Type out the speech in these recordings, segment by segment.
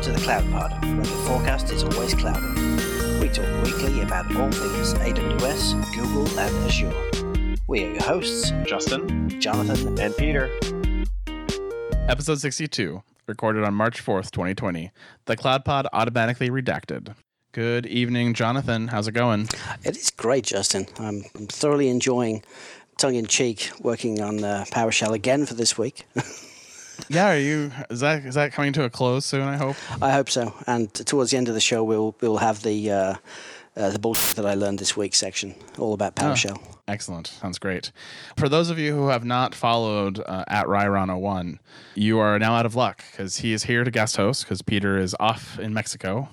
Welcome to the Cloud Pod, where the forecast is always cloudy. We talk weekly about all things AWS, Google, and Azure. We are your hosts, Justin, Jonathan, and Peter. Episode 62, recorded on March 4th, 2020. The Cloud Pod automatically redacted. Good evening, Jonathan. How's it going? It is great, Justin. I'm thoroughly enjoying tongue in cheek working on uh, PowerShell again for this week. yeah, are you? Is that is that coming to a close soon? I hope. I hope so. And towards the end of the show, we'll we'll have the uh, uh, the bullshit that I learned this week section, all about Oh. PowerShell. Excellent. Sounds great. For those of you who have not followed uh, at Ryron01, you are now out of luck because he is here to guest host because Peter is off in Mexico.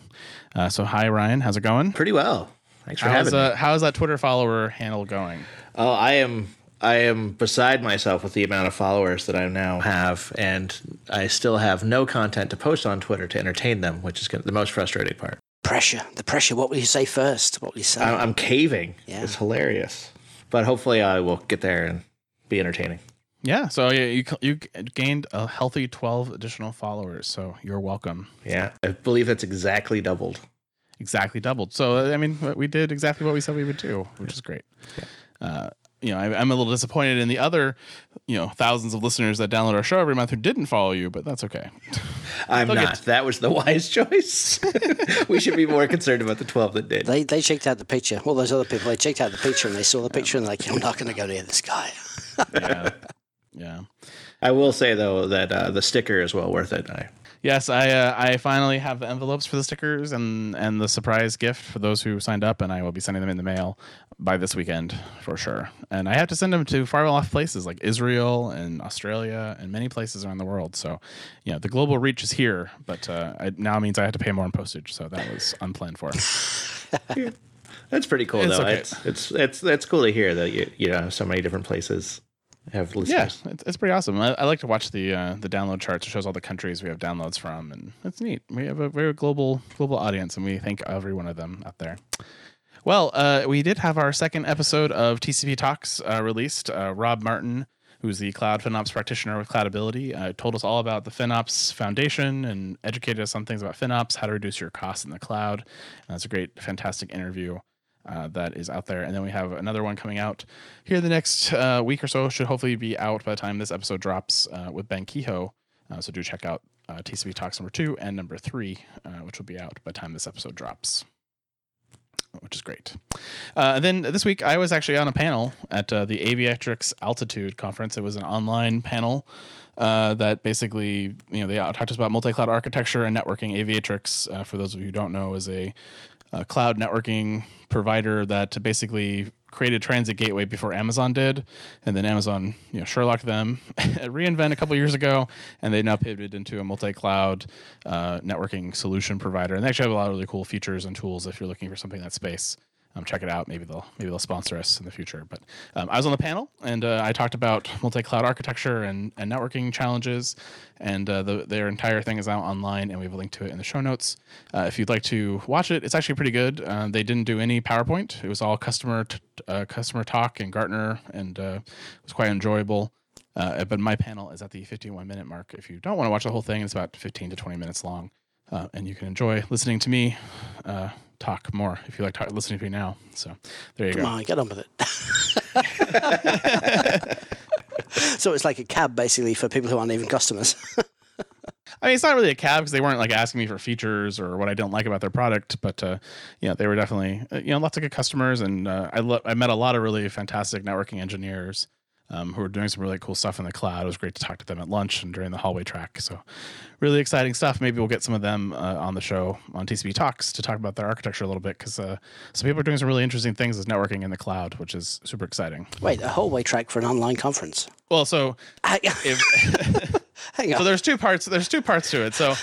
Uh, so, hi, Ryan. How's it going? Pretty well. Thanks for How's, having me. uh, how's that Twitter follower handle going? Oh, I am I am beside myself with the amount of followers that I now have, and I still have no content to post on Twitter to entertain them, which is the most frustrating part. Pressure, the pressure. What will you say first? What will you say? I- I'm caving. Yeah. It's hilarious, but hopefully I will get there and be entertaining. Yeah, so yeah, you you gained a healthy 12 additional followers, so you're welcome. Yeah, I believe that's exactly doubled. Exactly doubled. So I mean, we did exactly what we said we would do, which is great. Uh, you know, I, I'm a little disappointed in the other, you know, thousands of listeners that download our show every month who didn't follow you, but that's okay. I'm They'll get- not. That was the wise choice. we should be more concerned about the 12 that did. They they checked out the picture. All those other people, they checked out the picture and they saw the picture and they're like, I'm not going to go near this guy. Yeah, yeah. I will say though that uh, the sticker is well worth it. I, Yes, I uh, I finally have the envelopes for the stickers and and the surprise gift for those who signed up, and I will be sending them in the mail by this weekend for sure. And I have to send them to far off places like Israel and Australia and many places around the world. So, you know, the global reach is here, but uh, it now means I have to pay more in postage. So that was unplanned for. That's pretty cool, It's though. okay. It's it's it's it's cool to hear that you you know so many different places have yeah, listeners. it's, it's pretty awesome. I, I like to watch the uh, the download charts. It shows all the countries we have downloads from, and it's neat. We have a very global global audience, and we thank every one of them out there. Well, uh, we did have our second episode of TCP Talks uh, released. Uh, Rob Martin, who's the cloud FinOps practitioner with Cloudability, uh, told us all about the FinOps foundation and educated us on things about FinOps, how to reduce your costs in the cloud. And that's a great, fantastic interview uh, that is out there. And then we have another one coming out here the next uh, week or so. Should hopefully be out by the time this episode drops uh, with Ben Kehoe. Uh, so do check out uh, TCP Talks number two and number three, uh, which will be out by the time this episode drops. Which is great. And then this week, I was actually on a panel at the Aviatrix Altitude conference. It was an online panel uh, that basically, you know, they talked to us about multi-cloud architecture and networking. Aviatrix, uh, for those of you who don't know, is a, a cloud networking provider that basically created Transit Gateway before Amazon did, and then Amazon, you know, Sherlocked them, reinvent a couple years ago, and they now pivoted into a multi-cloud uh, networking solution provider. And they actually have a lot of really cool features and tools if you're looking for something in that space. Um, check it out. Maybe they'll maybe they'll sponsor us in the future. But um, I was on the panel and uh, I talked about multi-cloud architecture and, and networking challenges. And uh, the, their entire thing is out online, and we have a link to it in the show notes. Uh, if you'd like to watch it, it's actually pretty good. Uh, they didn't do any PowerPoint. It was all customer t- uh, customer talk and Gartner, and uh, it was quite enjoyable. Uh, but my panel is at the 51 minute mark. If you don't want to watch the whole thing, it's about 15 to 20 minutes long. And you can enjoy listening to me talk more if you like talk, listening to me now. So there you Come go. on, get on with it. so it's like a cab basically for people who aren't even customers. I mean, it's not really a cab because they weren't like asking me for features or what I don't like about their product, but uh, yeah, they were definitely uh, you know lots of good customers, and uh, I lo- I met a lot of really fantastic networking engineers um, who are doing some really cool stuff in the cloud. It was great to talk to them at lunch and during the hallway track. So really exciting stuff. Maybe we'll get some of them uh, on the show on TCP Talks to talk about their architecture a little bit because uh, some people are doing some really interesting things with networking in the cloud, which is super exciting. Wait, a hallway track for an online conference. Well, so I- if Hang on. so there's two parts there's two parts to it so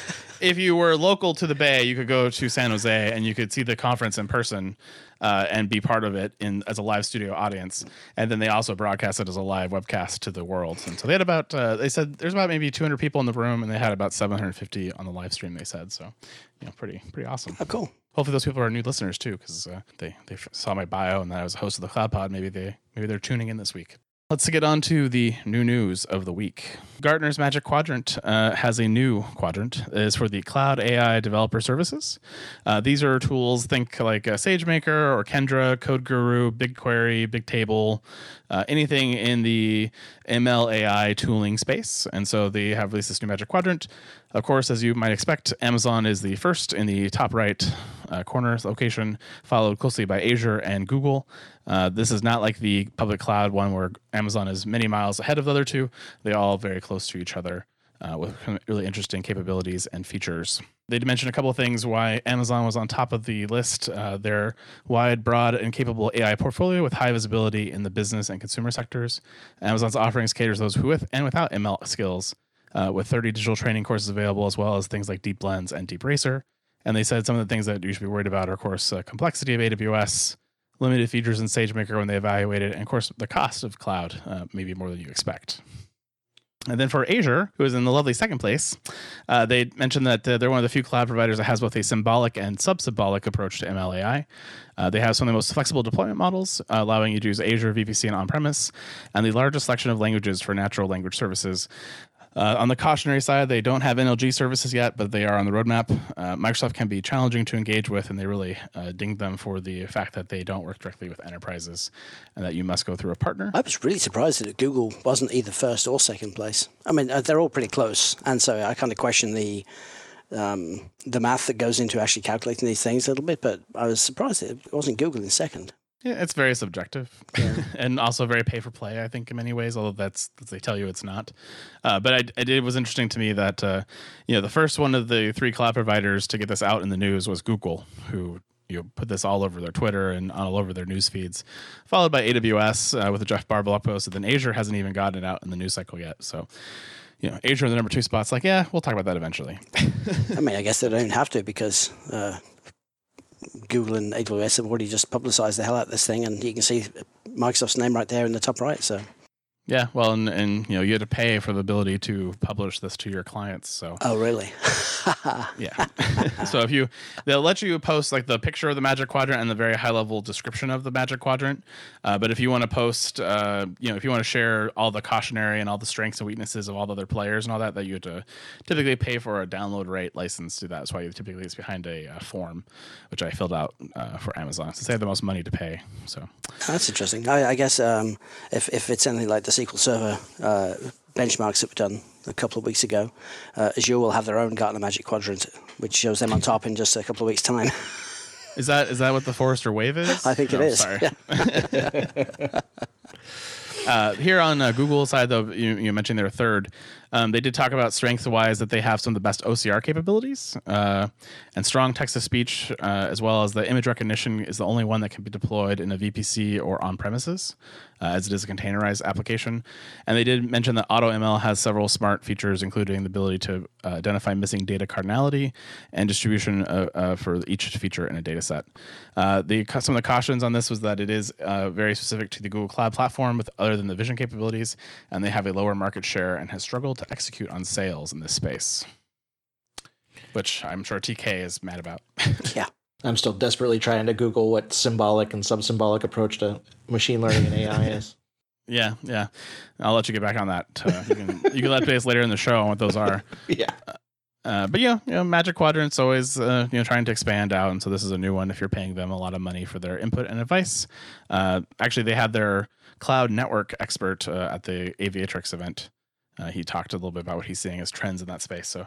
if you were local to the bay you could go to san jose and you could see the conference in person uh, and be part of it in as a live studio audience. And then they also broadcast it as a live webcast to the world. And so they had about uh, they said there's about maybe 200 people in the room and they had about 750 on the live stream they said. So you know pretty pretty awesome. Oh, cool. hopefully those people are new listeners too because uh, they they saw my bio and that I was a host of the cloud pod. Maybe they maybe they're tuning in this week Let's get on to the new news of the week. Gartner's Magic Quadrant uh, has a new quadrant. It is for the Cloud AI Developer Services. Uh, these are tools, think like uh, SageMaker or Kendra, CodeGuru, BigQuery, Bigtable, uh, anything in the ML AI tooling space. And so they have released this new Magic Quadrant. Of course, as you might expect, Amazon is the first in the top right uh, corner location, followed closely by Azure and Google. Uh, this is not like the public cloud one where Amazon is many miles ahead of the other two. They all very close to each other uh, with really interesting capabilities and features. They mentioned a couple of things why Amazon was on top of the list. Uh, their wide, broad, and capable AI portfolio with high visibility in the business and consumer sectors. Amazon's offerings caters those who with and without ML skills, uh, with 30 digital training courses available, as well as things like DeepLens and DeepRacer. And they said some of the things that you should be worried about are, of course, complexity of AWS, limited features in SageMaker when they evaluate it, and of course, the cost of cloud, uh, maybe more than you expect. And then for Azure, who is in the lovely second place, uh, they mentioned that uh, they're one of the few cloud providers that has both a symbolic and sub symbolic approach to MLAI. Uh, they have some of the most flexible deployment models, uh, allowing you to use Azure VPC and on premise, and the largest selection of languages for natural language services. Uh, on the cautionary side, they don't have NLG services yet, but they are on the roadmap. Uh, Microsoft can be challenging to engage with, and they really uh, them for the fact that they don't work directly with enterprises and that you must go through a partner. I was really surprised that Google wasn't either first or second place. I mean, uh, they're all pretty close, and so I kind of question the um, the math that goes into actually calculating these things a little bit. But I was surprised it wasn't Google in second. Yeah, it's very subjective, yeah. and also very pay for play. I think in many ways, although that's they tell you it's not. Uh, but I, I, it was interesting to me that uh, you know the first one of the three cloud providers to get this out in the news was Google, who you know, put this all over their Twitter and all over their news feeds, followed by AWS uh, with the Jeff Barr blog post. And then Azure hasn't even gotten it out in the news cycle yet. So you know, Azure in the number two spot's like, yeah, we'll talk about that eventually. I mean, I guess they don't have to because uh, Google and AWS have already just publicized the hell out of this thing, and you can see Microsoft's name right there in the top right. So. Yeah, well, and, and you know you had to pay for the ability to publish this to your clients. So oh, really? yeah. so if you they'll let you post like the picture of the Magic Quadrant and the very high level description of the Magic Quadrant. Uh, but if you want to post, uh, you know, if you want to share all the cautionary and all the strengths and weaknesses of all the other players and all that, that you have to typically pay for a download rate license to that. That's why you typically it's behind a, form, which I filled out uh, for Amazon since they have the most money to pay. So that's interesting. I, I guess um, if if it's anything like the SQL Server uh, benchmarks that were done a couple of weeks ago, uh, Azure will have their own Gartner Magic Quadrant, which shows them on top in just a couple of weeks' time. Is that is that what the Forrester Wave is? I think no, it is. Sorry. Yeah. uh, here on uh, Google side, though, you, you mentioned they're third. Um, they did talk about strength wise that they have some of the best OCR capabilities uh, and strong text to speech, uh, as well as the image recognition is the only one that can be deployed in a VPC or on premises, uh, as it is a containerized application. And they did mention that AutoML has several smart features, including the ability to uh, identify missing data cardinality and distribution uh, uh, for each feature in a data set. the, some of the cautions on this was that it is very specific to the Google Cloud platform, with other than the vision capabilities, and they have a lower market share and has struggled to execute on sales in this space, which I'm sure TK is mad about. yeah. I'm still desperately trying to Google what symbolic and sub-symbolic approach to machine learning and AI is. Yeah, yeah. I'll let you get back on that. Uh, you can you can let base later in the show on what those are. yeah. Uh, but yeah, you know, Magic Quadrant's always uh, you know trying to expand out, and so this is a new one. If you're paying them a lot of money for their input and advice, uh, actually they had their cloud network expert uh, at the Aviatrix event uh, he talked a little bit about what he's seeing as trends in that space. So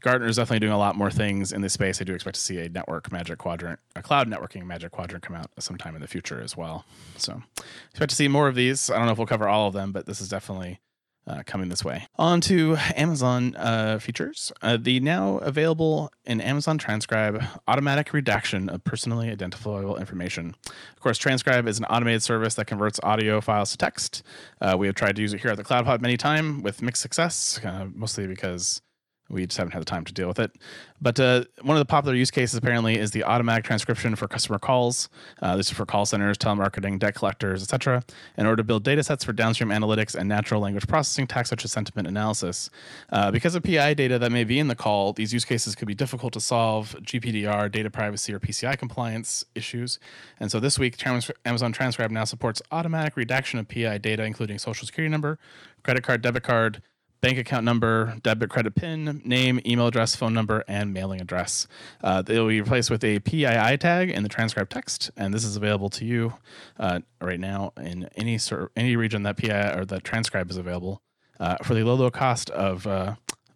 Gartner is definitely doing a lot more things in this space. I do expect to see a network magic quadrant, a cloud networking magic quadrant come out sometime in the future as well. So expect to see more of these. I don't know if we'll cover all of them, but this is definitely uh, coming this way. On to Amazon uh, features. Uh, the now available in Amazon Transcribe automatic redaction of personally identifiable information. Of course, Transcribe is an automated service that converts audio files to text. Uh, we have tried to use it here at the Cloud CloudPod many times with mixed success, uh, mostly because We just haven't had the time to deal with it. But uh, one of the popular use cases apparently is the automatic transcription for customer calls. Uh, this is for call centers, telemarketing, debt collectors, etc. In order to build data sets for downstream analytics and natural language processing tasks such as sentiment analysis. Uh, because of PI data that may be in the call, these use cases could be difficult to solve GPDR, data privacy, or PCI compliance issues. And so this week, Trans- Amazon Transcribe now supports automatic redaction of PI data, including social security number, credit card, debit card, bank account number, debit credit PIN, name, email address, phone number, and mailing address. Uh, they'll be replaced with a PII tag in the transcribed text, and this is available to you uh, right now in any sort any region that PII or that transcribe is available uh, for the low low cost of. Uh,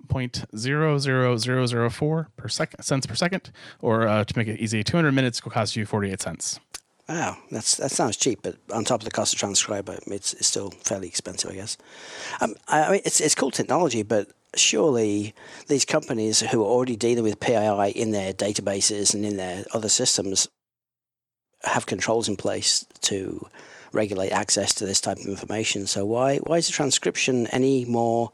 0.00004 per second cents per second, or uh, to make it easy, 200 minutes will cost you 48 cents. Wow, that's that sounds cheap, but on top of the cost of transcribe, it's, it's still fairly expensive, I guess. Um, I, I mean, it's it's cool technology, but surely these companies who are already dealing with PII in their databases and in their other systems have controls in place to regulate access to this type of information. So why why is the transcription any more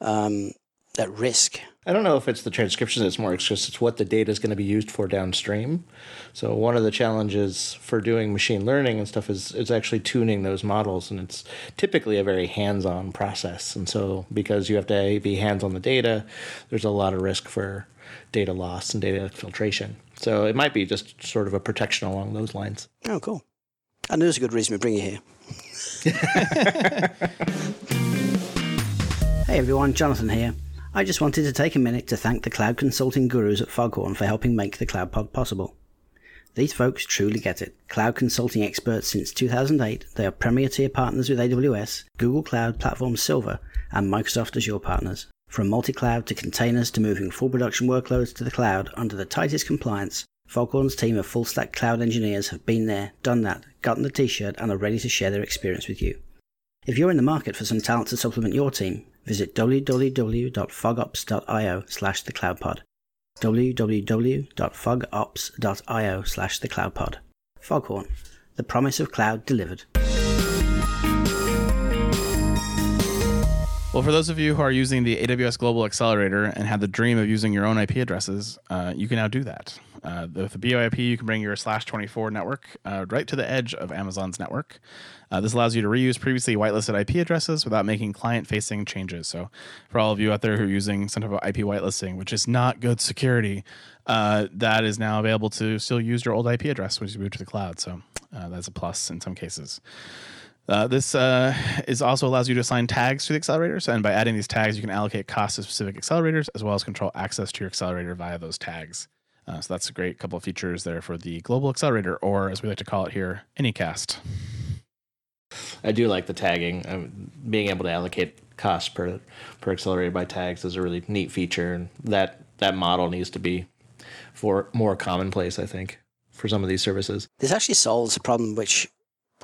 um, at risk? I don't know if it's the transcription that's more, it's just it's what the data is going to be used for downstream. So one of the challenges for doing machine learning and stuff is is actually tuning those models, and it's typically a very hands-on process. And so because you have to be hands on the data, there's a lot of risk for data loss and data filtration. So it might be just sort of a protection along those lines. Oh, cool. I know there's a good reason we bring you here. hey everyone, Jonathan here. I just wanted to take a minute to thank the cloud consulting gurus at Foghorn for helping make the Cloud Pod possible. These folks truly get it. Cloud consulting experts since 2008, they are premier tier partners with AWS, Google Cloud Platform Silver, and Microsoft Azure partners. From multi-cloud to containers to moving full production workloads to the cloud under the tightest compliance, Foghorn's team of full stack cloud engineers have been there, done that, gotten the t-shirt, and are ready to share their experience with you. If you're in the market for some talent to supplement your team, visit www.fogops.io slash thecloudpod. www.fogops.io slash thecloudpod. Foghorn, the promise of cloud delivered. Well, for those of you who are using the AWS Global Accelerator and had the dream of using your own IP addresses, uh, you can now do that. Uh, with the BYOIP, you can bring your slash 24 network uh, right to the edge of Amazon's network. Uh, this allows you to reuse previously whitelisted IP addresses without making client facing changes. So, for all of you out there who are using some type of IP whitelisting, which is not good security, uh, that is now available to still use your old IP address when you move to the cloud. So, uh, that's a plus in some cases. Uh, this uh, is also allows you to assign tags to the accelerators, and by adding these tags, you can allocate costs to specific accelerators as well as control access to your accelerator via those tags. Uh, so that's a great couple of features there for the global accelerator, or as we like to call it here, Anycast. I do like the tagging. Um, being able to allocate costs per per accelerator by tags is a really neat feature, and that that model needs to be for more commonplace. I think for some of these services. This actually solves a problem which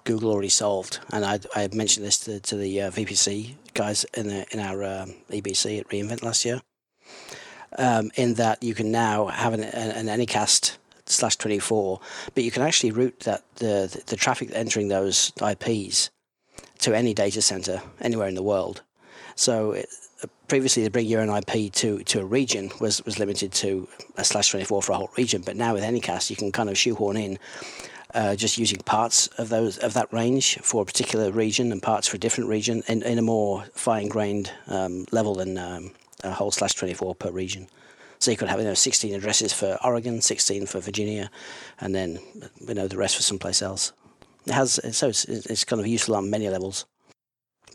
Google already solved, and I, I mentioned this to, to the uh, VPC guys in the, in our um, EBC at reInvent last year. Um, in that you can now have an, an, an Anycast slash 24, but you can actually route that the, the, the traffic entering those IPs to any data center anywhere in the world. So it, previously, to bring your own IP to, to a region was, was limited to a slash 24 for a whole region, but now with Anycast, you can kind of shoehorn in uh, just using parts of those of that range for a particular region and parts for a different region in, in a more fine grained um, level than um, a whole slash 24 per region. So you could have you know 16 addresses for Oregon, 16 for Virginia, and then you know the rest for someplace else. It has so it's, it's kind of useful on many levels.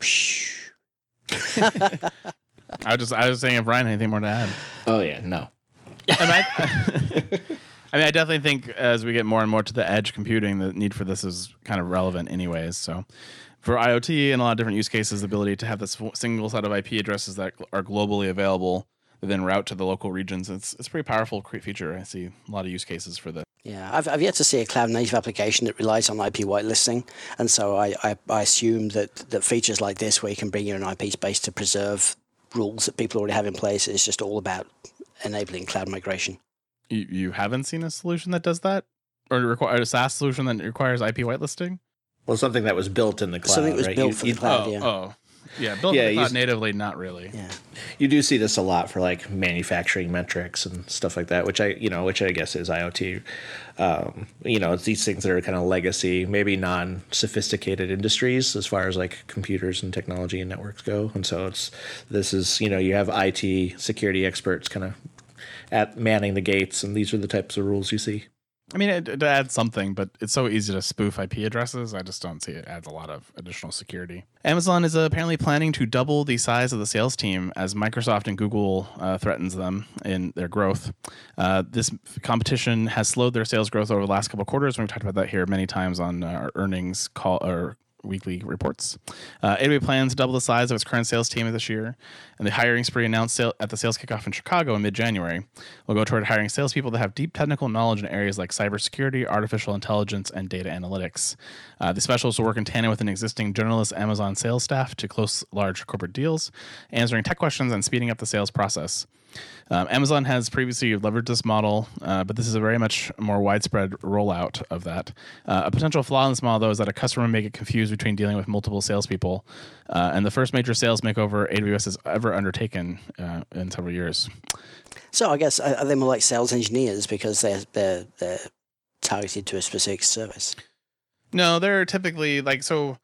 I was just I was saying if Ryan had anything more to add. Oh yeah, no. I mean, I, mean, I definitely think as we get more and more to the edge computing, the need for this is kind of relevant, anyways. So, for IoT and a lot of different use cases, the ability to have this single set of IP addresses that are globally available then route to the local regions, it's it's a pretty powerful feature. I see a lot of use cases for this. Yeah, I've, I've yet to see a cloud native application that relies on IP whitelisting, and so I, I, I assume that, that features like this, where you can bring your own IP space to preserve rules that people already have in place, is just all about enabling cloud migration. You, you haven't seen a solution that does that, or require a SaaS solution that requires IP whitelisting? Well, something that was built in the cloud. Something that was right? built You- for you- the cloud. oh, yeah. oh, Yeah, built Yeah, yeah, you- natively, not really. Yeah. You do see this a lot for like manufacturing metrics and stuff like that, which I, you know, which I guess is IoT. Um, you know, it's these things that are kind of legacy, maybe non-sophisticated industries as far as like computers and technology and networks go. And so it's this is, you know, you have IT security experts kind of at manning the gates, and these are the types of rules you see. I mean, it, it adds something, but it's so easy to spoof IP addresses. I just don't see it adds a lot of additional security. Amazon is apparently planning to double the size of the sales team as Microsoft and Google uh, threatens them in their growth. Uh, this competition has slowed their sales growth over the last couple quarters. We've talked about that here many times on our earnings call or weekly reports. Uh, plans to double the size of its current sales team this year, and the hiring spree announced at the sales kickoff in Chicago in mid-January will go toward hiring salespeople that have deep technical knowledge in areas like cybersecurity, artificial intelligence, and data analytics. Uh, the specialists will work in tandem with an existing generalist Amazon sales staff to close large corporate deals, answering tech questions and speeding up the sales process. Um, Amazon has previously leveraged this model, uh, but this is a very much more widespread rollout of that. Uh, a potential flaw in this model, though, is that a customer may get confused between dealing with multiple salespeople. Uh, and the first major sales makeover AWS has ever undertaken uh, in several years. So I guess are are they more like sales engineers because they're they're they're targeted to a specific service? No, they're typically like so.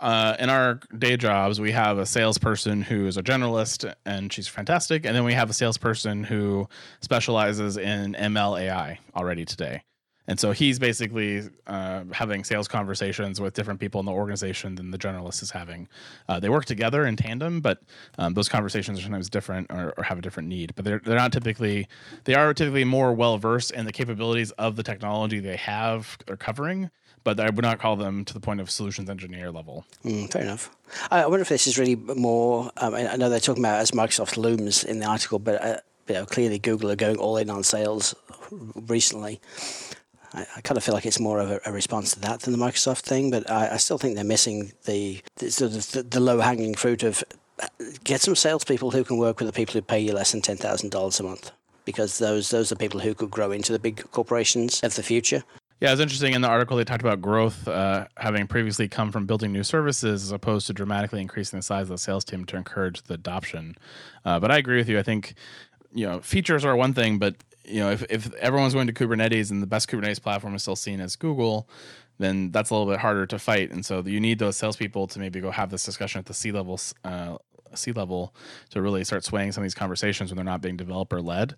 Uh, in our day jobs, we have a salesperson who is a generalist and she's fantastic, and then we have a salesperson who specializes in ML AI already today. And so he's basically uh, having sales conversations with different people in the organization than the generalist is having. Uh, they work together in tandem, but um, those conversations are sometimes different or, or have a different need. But they're they're not typically they are typically more well versed in the capabilities of the technology they have or covering. But I would not call them to the point of solutions engineer level. Mm, fair enough. I wonder if this is really more. Um, I know they're talking about as Microsoft looms in the article, but uh, you know, clearly Google are going all in on sales recently. I, I kind of feel like it's more of a, a response to that than the Microsoft thing, but I, I still think they're missing the the, the, the low hanging fruit of uh, get some salespeople who can work with the people who pay you less than ten thousand dollars a month, because those those are people who could grow into the big corporations of the future. Yeah, it's interesting. In the article, they talked about growth uh, having previously come from building new services as opposed to dramatically increasing the size of the sales team to encourage the adoption. Uh, but I agree with you. I think you know features are one thing, but you know if, if everyone's going to Kubernetes and the best Kubernetes platform is still seen as Google, then that's a little bit harder to fight. And so you need those salespeople to maybe go have this discussion at the C level. Uh, C level to really start swaying some of these conversations when they're not being developer led.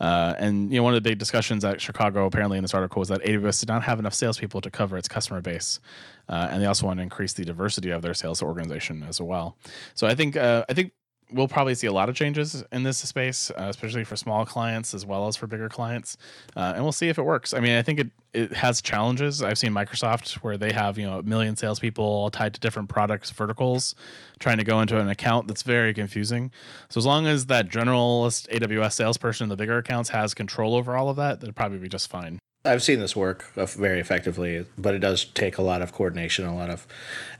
Uh, and you know, one of the big discussions at Chicago, apparently in this article, was that AWS did not have enough salespeople to cover its customer base, uh, and they also want to increase the diversity of their sales organization as well. So I think uh, I think we'll probably see a lot of changes in this space, uh, especially for small clients as well as for bigger clients, uh, and we'll see if it works. I mean, I think it it has challenges. I've seen Microsoft where they have you know a million salespeople all tied to different products verticals, trying to go into an account that's very confusing. So as long as that generalist AWS salesperson in the bigger accounts has control over all of that, that'd probably be just fine. I've seen this work uh, very effectively, but it does take a lot of coordination, a lot of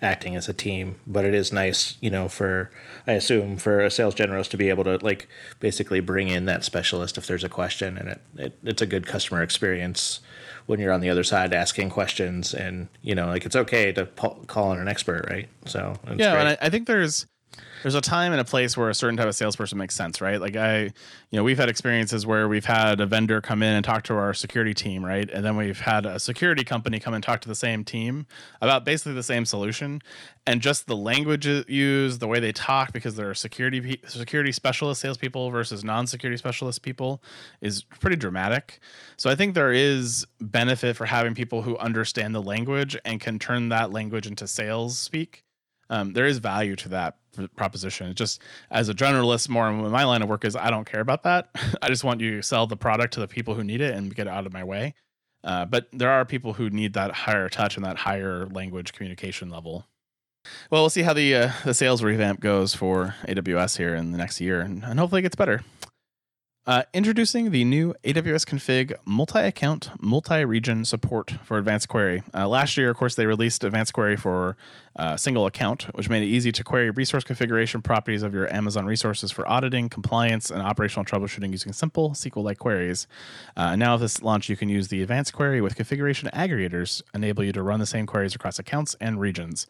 acting as a team. But it is nice, you know, for I assume for a sales generalist to be able to like basically bring in that specialist if there's a question, and it, it it's a good customer experience when you're on the other side asking questions, and you know, like it's okay to po- call on an expert, right? So it's yeah, great. and I, I think there's there's a time and a place where a certain type of salesperson makes sense, right? Like I, you know, we've had experiences where we've had a vendor come in and talk to our security team, right? And then we've had a security company come and talk to the same team about basically the same solution, and just the language used, the way they talk, because they're security security specialist salespeople versus non-security specialist people, is pretty dramatic. So I think there is benefit for having people who understand the language and can turn that language into sales speak um, there is value to that proposition. It's just as a generalist, more in my line of work is I don't care about that. I just want you to sell the product to the people who need it and get it out of my way. Uh, but there are people who need that higher touch and that higher language communication level. Well, we'll see how the uh, the sales revamp goes for AWS here in the next year, and, and hopefully it gets better. Uh, introducing the new AWS config multi-account, multi-region support for Advanced Query. Uh, last year, of course, they released Advanced Query for uh, single account, which made it easy to query resource configuration properties of your Amazon resources for auditing, compliance, and operational troubleshooting using simple SQL-like queries. Uh, now, with this launch, you can use the Advanced Query with configuration aggregators, enable you to run the same queries across accounts and regions.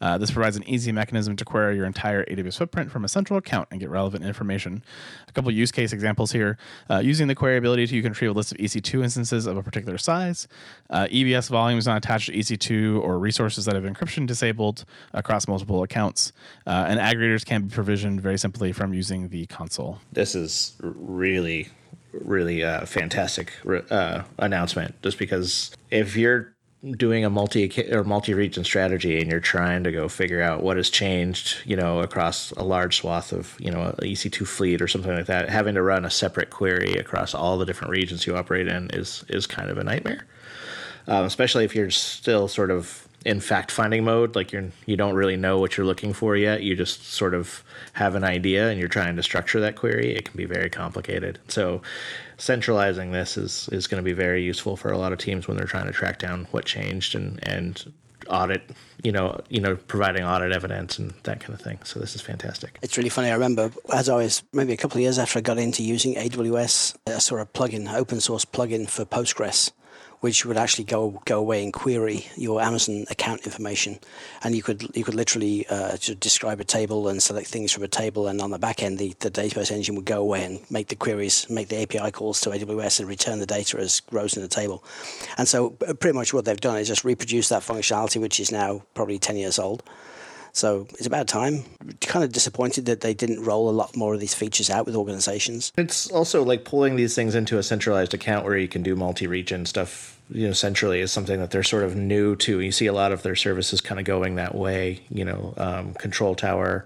Uh, this provides an easy mechanism to query your entire AWS footprint from a central account and get relevant information. A couple use case examples here. Uh, using the query ability to you can retrieve a list of EC2 instances of a particular size. Uh, EBS volumes not attached to EC2 or resources that have encryption disabled across multiple accounts. Uh, and aggregators can be provisioned very simply from using the console. This is really, really uh, fantastic uh, announcement. Just because if you're doing a multi or multi-region strategy and you're trying to go figure out what has changed you know across a large swath of you know a ec2 fleet or something like that having to run a separate query across all the different regions you operate in is is kind of a nightmare um, especially if you're still sort of in fact finding mode like you're you don't really know what you're looking for yet. You just sort of have an idea and you're trying to structure that query. It can be very complicated. So centralizing this is is going to be very useful for a lot of teams when they're trying to track down what changed and and audit you know you know providing audit evidence and that kind of thing. So this is fantastic. It's really funny. I remember as i was maybe a couple of years after i got into using aws i saw a plugin open source plugin for postgres which would actually go go away and query your Amazon account information, and you could you could literally uh, describe a table and select things from a table, and on the back end, the, the database engine would go away and make the queries, make the API calls to AWS, and return the data as rows in the table. And so, uh, pretty much what they've done is just reproduce that functionality, which is now probably ten years old. So it's about time. Kind of disappointed that they didn't roll a lot more of these features out with organizations. It's also like pulling these things into a centralized account where you can do multi-region stuff you know centrally is something that they're sort of new to. You see a lot of their services kind of going that way. You know, um, Control Tower,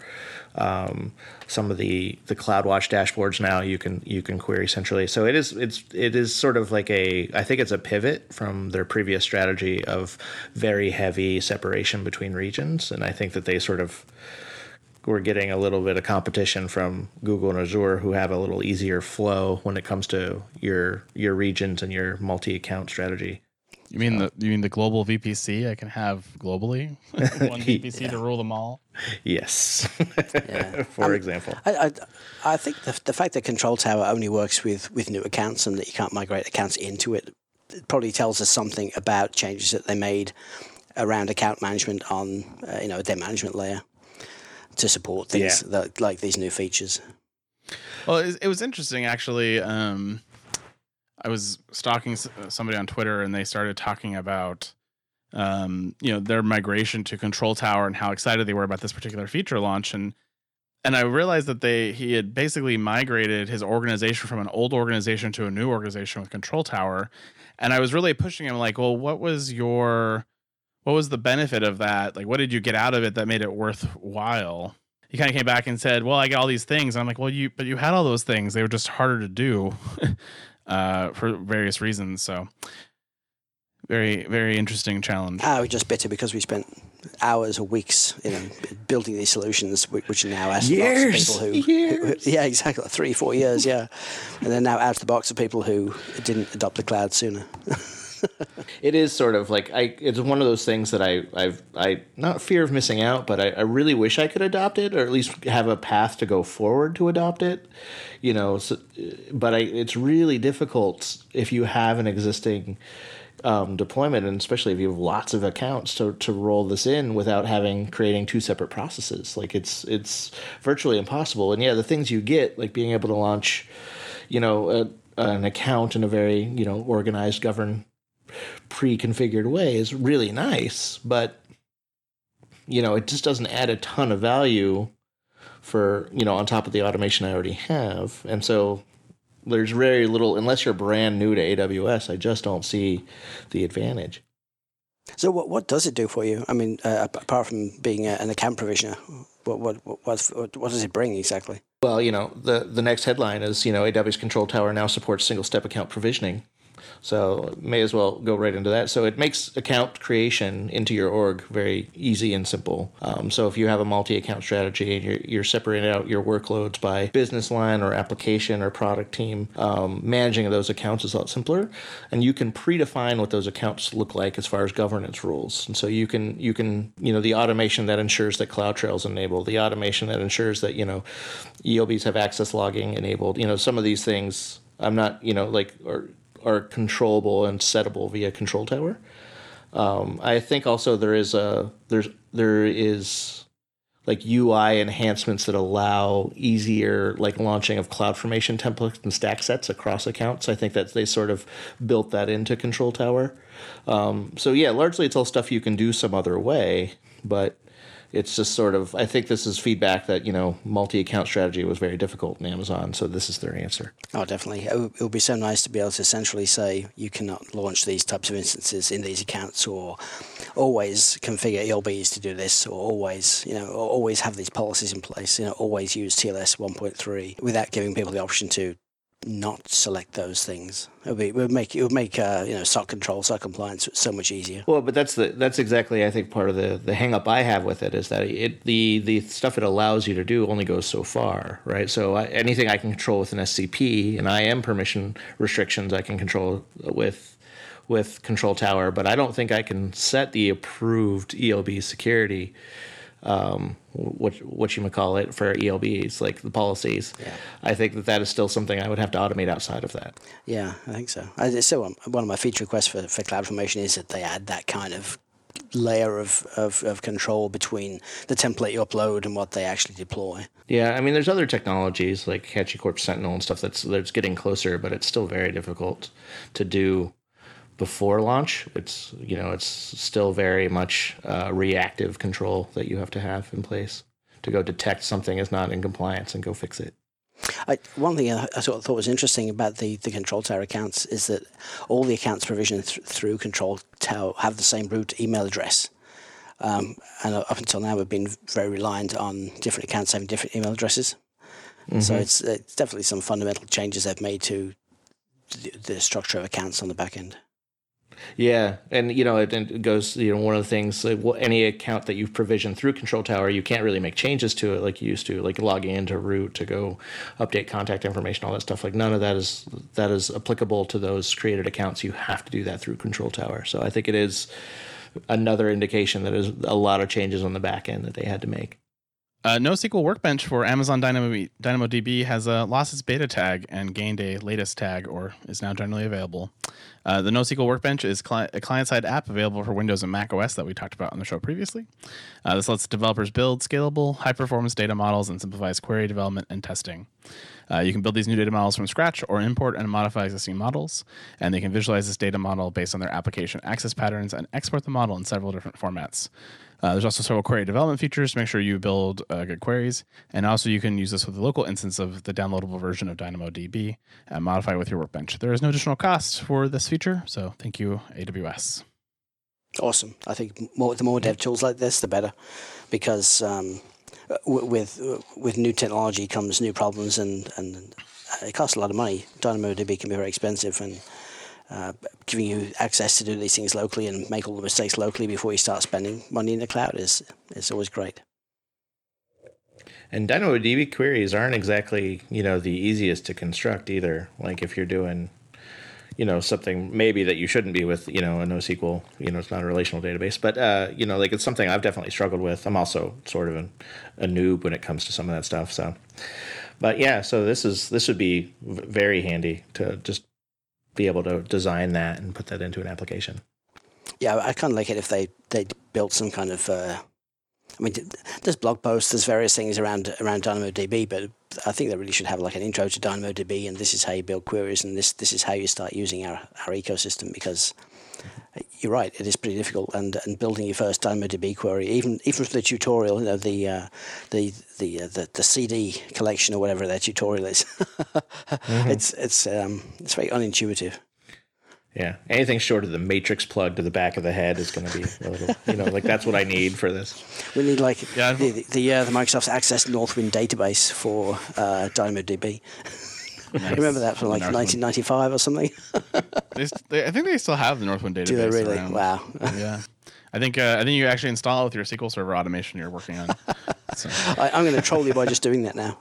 um, some of the the CloudWatch dashboards now you can you can query centrally. So it is it's it is sort of like a I think it's a pivot from their previous strategy of very heavy separation between regions, and I think that they sort of we're getting a little bit of competition from Google and Azure, who have a little easier flow when it comes to your your regions and your multi-account strategy. You mean so. the you mean the global VPC I can have globally one VPC yeah. to rule them all? Yes, yeah. for um, example. I, I, I think the the fact that Control Tower only works with with new accounts and that you can't migrate accounts into it, it probably tells us something about changes that they made around account management on uh, you know their management layer to support things yeah. that, like these new features. Well, it, it was interesting actually. Um, I was stalking somebody on Twitter, and they started talking about um, you know their migration to Control Tower and how excited they were about this particular feature launch, and and I realized that they he had basically migrated his organization from an old organization to a new organization with Control Tower, and I was really pushing him like, well, what was your what was the benefit of that? Like, what did you get out of it that made it worthwhile? He kind of came back and said, "Well, I got all these things." I'm like, "Well, you but you had all those things. They were just harder to do uh, for various reasons." So, very very interesting challenge. Ah, we just bitter because we spent hours or weeks, you know, building these solutions, which are now out years, people who, years. who, yeah, exactly, three four years, yeah, and they're now out of the box of people who didn't adopt the cloud sooner. it is sort of like I. It's one of those things that I. I've. I not fear of missing out, but I, I really wish I could adopt it, or at least have a path to go forward to adopt it. You know, so, but I. It's really difficult if you have an existing. Um, deployment, and especially if you have lots of accounts to, to roll this in without having creating two separate processes. Like it's it's virtually impossible. And yeah, the things you get, like being able to launch, you know, a, an account in a very you know organized, governed pre-configured way is really nice, but you know, it just doesn't add a ton of value for, you know, on top of the automation I already have. And so there's very little unless you're brand new to AWS, I just don't see the advantage. So what what does it do for you? I mean, uh, apart from being a, an account provisioner, what, what what what what does it bring exactly? Well, you know, the the next headline is you know AWS Control Tower now supports single step account provisioning. So may as well go right into that. So it makes account creation into your org very easy and simple. Um, so if you have a multi-account strategy and you're, you're separating out your workloads by business line or application or product team, um, managing those accounts is a lot simpler, and you can predefine what those accounts look like as far as governance rules. And so you can you can you know the automation that ensures that CloudTrail is enabled, the automation that ensures that you know ELBs have access logging enabled. You know some of these things I'm not you know like or are controllable and settable via control tower. Um, I think also there is a there's there is like UI enhancements that allow easier like launching of CloudFormation templates and stack sets across accounts. I think that they sort of built that into Control Tower. Um, so yeah, largely it's all stuff you can do some other way, but it's just sort of i think this is feedback that you know multi-account strategy was very difficult in amazon so this is their answer. Oh definitely. It would, be so nice to be able to centrally say you cannot launch these types of instances in these accounts or always configure elbs to do this or always you know always have these policies in place you know always use tls 1.3 without giving people the option to not select those things. It would, be, it would make it would make uh, you know SOC control, SOC compliance so much easier. Well, but that's the that's exactly I think part of the the hang up I have with it is that it the the stuff it allows you to do only goes so far, right? So I, anything I can control with an SCP and IAM permission restrictions I can control with with Control Tower, but I don't think I can set the approved ELB security um, what what you might call it for ELBs, like the policies. Yeah. I think that that is still something I would have to automate outside of that. Yeah, I think so. I, still one of my feature requests for for CloudFormation is that they add that kind of layer of, of, of control between the template you upload and what they actually deploy. Yeah, I mean, there's other technologies like HashiCorp Sentinel and stuff that's that's getting closer, but it's still very difficult to do before launch. It's you know it's still very much uh, reactive control that you have to have in place to go detect something is not in compliance and go fix it. I, one thing I, I thought was interesting about the, the control tower accounts is that all the accounts provisioned th- through control tower have the same root email address. Um, and up until now, we've been very reliant on different accounts having different email addresses. Mm-hmm. So it's, it's definitely some fundamental changes they've made to the, the structure of accounts on the back end. Yeah, and you know it, it, goes. You know, one of the things, like, any account that you've provisioned through Control Tower, you can't really make changes to it like you used to, like logging into root to go update contact information, all that stuff. Like none of that is that is applicable to those created accounts. You have to do that through Control Tower. So I think it is another indication that there's a lot of changes on the back end that they had to make. Uh, NoSQL Workbench for Amazon Dynamo, DynamoDB has uh, lost its beta tag and gained a latest tag, or is now generally available. Uh, the NoSQL Workbench is cli- a client-side app available for Windows and Mac OS that we talked about on the show previously. Uh, this lets developers build scalable, high-performance data models and simplifies query development and testing. Uh, you can build these new data models from scratch or import and modify existing models, and they can visualize this data model based on their application access patterns and export the model in several different formats. Uh, there's also several query development features to make sure you build uh, good queries. And also, you can use this with a local instance of the downloadable version of DynamoDB and modify with your workbench. There is no additional cost for this feature, so thank you, AWS. Awesome. I think more, the more dev tools like this, the better, because um, with with new technology comes new problems, and, and it costs a lot of money. DynamoDB can be very expensive, and uh, giving you access to do these things locally and make all the mistakes locally before you start spending money in the cloud is is always great. And DynamoDB queries aren't exactly you know the easiest to construct either. Like if you're doing you know something maybe that you shouldn't be with you know a NoSQL you know it's not a relational database but uh, you know like it's something I've definitely struggled with I'm also sort of a noob when it comes to some of that stuff so but yeah so this is this would be very handy to just be able to design that and put that into an application. Yeah, I kind of like it if they they built some kind of. Uh, I mean, there's blog posts, there's various things around around DynamoDB, but I think they really should have like an intro to DynamoDB, and this is how you build queries, and this this is how you start using our, our ecosystem because you're right, it is pretty difficult. And, and building your first DynamoDB query, even even for the tutorial, you know, the uh, the the, uh, the the CD collection or whatever that tutorial is, mm-hmm. it's it's um, it's very unintuitive. Yeah, anything short of the matrix plug to the back of the head is going to be a little, you know, like that's what I need for this. We need like yeah. the the, the, uh, the Microsoft Access Northwind database for uh, DynamoDB. Nice. Remember that from like 1995 or something? they, st- they, I think they still have the Northwind database. Do they really? around. Wow. Yeah. I think uh, I think you actually install it with your SQL Server automation you're working on. So, I, I'm going to troll you by just doing that now.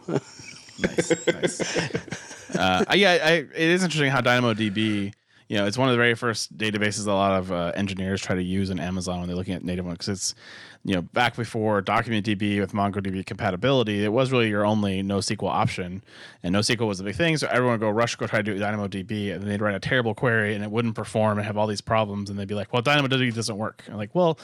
nice, nice. Uh, yeah, I, it is interesting how DynamoDB. You know, it's one of the very first databases a lot of uh, engineers try to use in Amazon when they're looking at native one because it's you know back before DocumentDB with MongoDB compatibility, it was really your only NoSQL option, and NoSQL was the big thing. So everyone would go rush go try to do DynamoDB, and they'd write a terrible query and it wouldn't perform and have all these problems, and they'd be like, "Well, DynamoDB doesn't work." I'm like, well.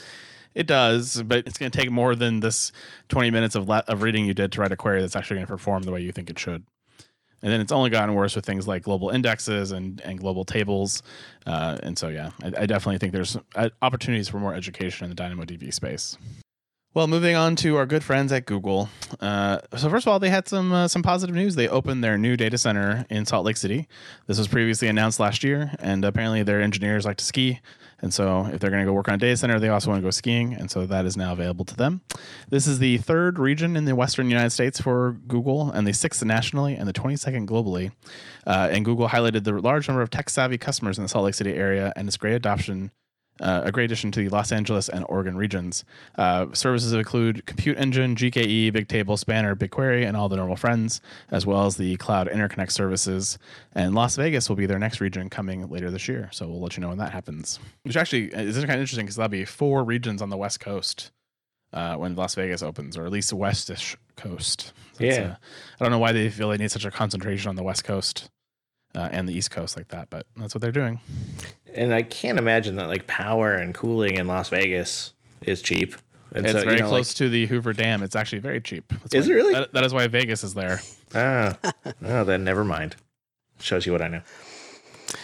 It does, but it's going to take more than this 20 minutes of, of reading you did to write a query that's actually going to perform the way you think it should. And then it's only gotten worse with things like global indexes and, and global tables. Uh, and so, yeah, I, I definitely think there's uh, opportunities for more education in the DynamoDB space. Well, moving on to our good friends at Google. Uh, so first of all, they had some uh, some positive news. They opened their new data center in Salt Lake City. This was previously announced last year, and apparently their engineers like to ski. And so, if they're going to go work on a data center, they also want to go skiing. And so, that is now available to them. This is the third region in the Western United States for Google, and the sixth nationally, and the 22nd globally. Uh, and Google highlighted the large number of tech savvy customers in the Salt Lake City area and its great adoption uh, a great addition to the Los Angeles and Oregon regions. Uh, services include Compute Engine, GKE, Bigtable, Spanner, BigQuery, and all the normal friends, as well as the Cloud Interconnect services. And Las Vegas will be their next region coming later this year. So we'll let you know when that happens. Which actually is kind of interesting because there'll be four regions on the West Coast. Uh, when Las Vegas opens, or at least the westish coast. That's, Yeah. uh, I don't know why they feel they need such a concentration on the West Coast uh, and the East Coast like that, but that's what they're doing. And I can't imagine that like power and cooling in Las Vegas is cheap. And It's so, you very know, close to the Hoover Dam. It's actually very cheap. That's Is why- it really? that- that is why Vegas is there. Ah, oh, then never mind. Shows you what I know.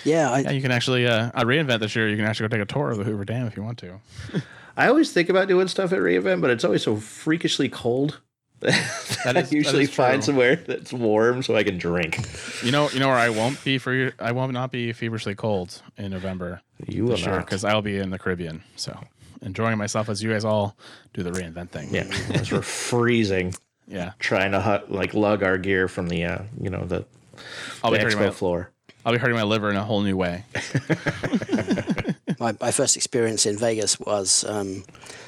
Yeah, I, Yeah, you can actually uh, at reInvent this year. You can actually go take a tour of the Hoover Dam if you want to. I always think about doing stuff at reInvent, but it's always so freakishly cold. that I is- that usually find somewhere that's warm so I can drink. You know, you know where I won't be for I won't not be feverishly cold in November You will not. because I'll be in the Caribbean. So enjoying myself as you guys all do the reInvent thing. Yeah, as we're freezing, yeah. trying to like lug our gear from the uh, you know the, I'll the expo my floor. I'll be hurting my liver in a whole new way. my, my first experience in Vegas was um,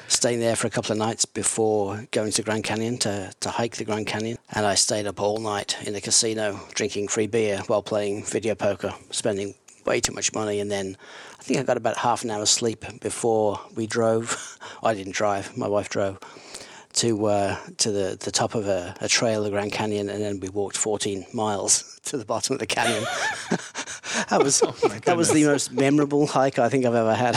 staying there for a couple of nights before going to Grand Canyon to, to hike the Grand Canyon. And I stayed up all night in the casino drinking free beer while playing video poker, spending way too much money. And then I think I got about half an hour's sleep before we drove. I didn't drive, my wife drove. To uh, to the, the top of a, a trail, the Grand Canyon, and then we walked 14 miles to the bottom of the canyon. that was that was the most memorable hike I think I've ever had.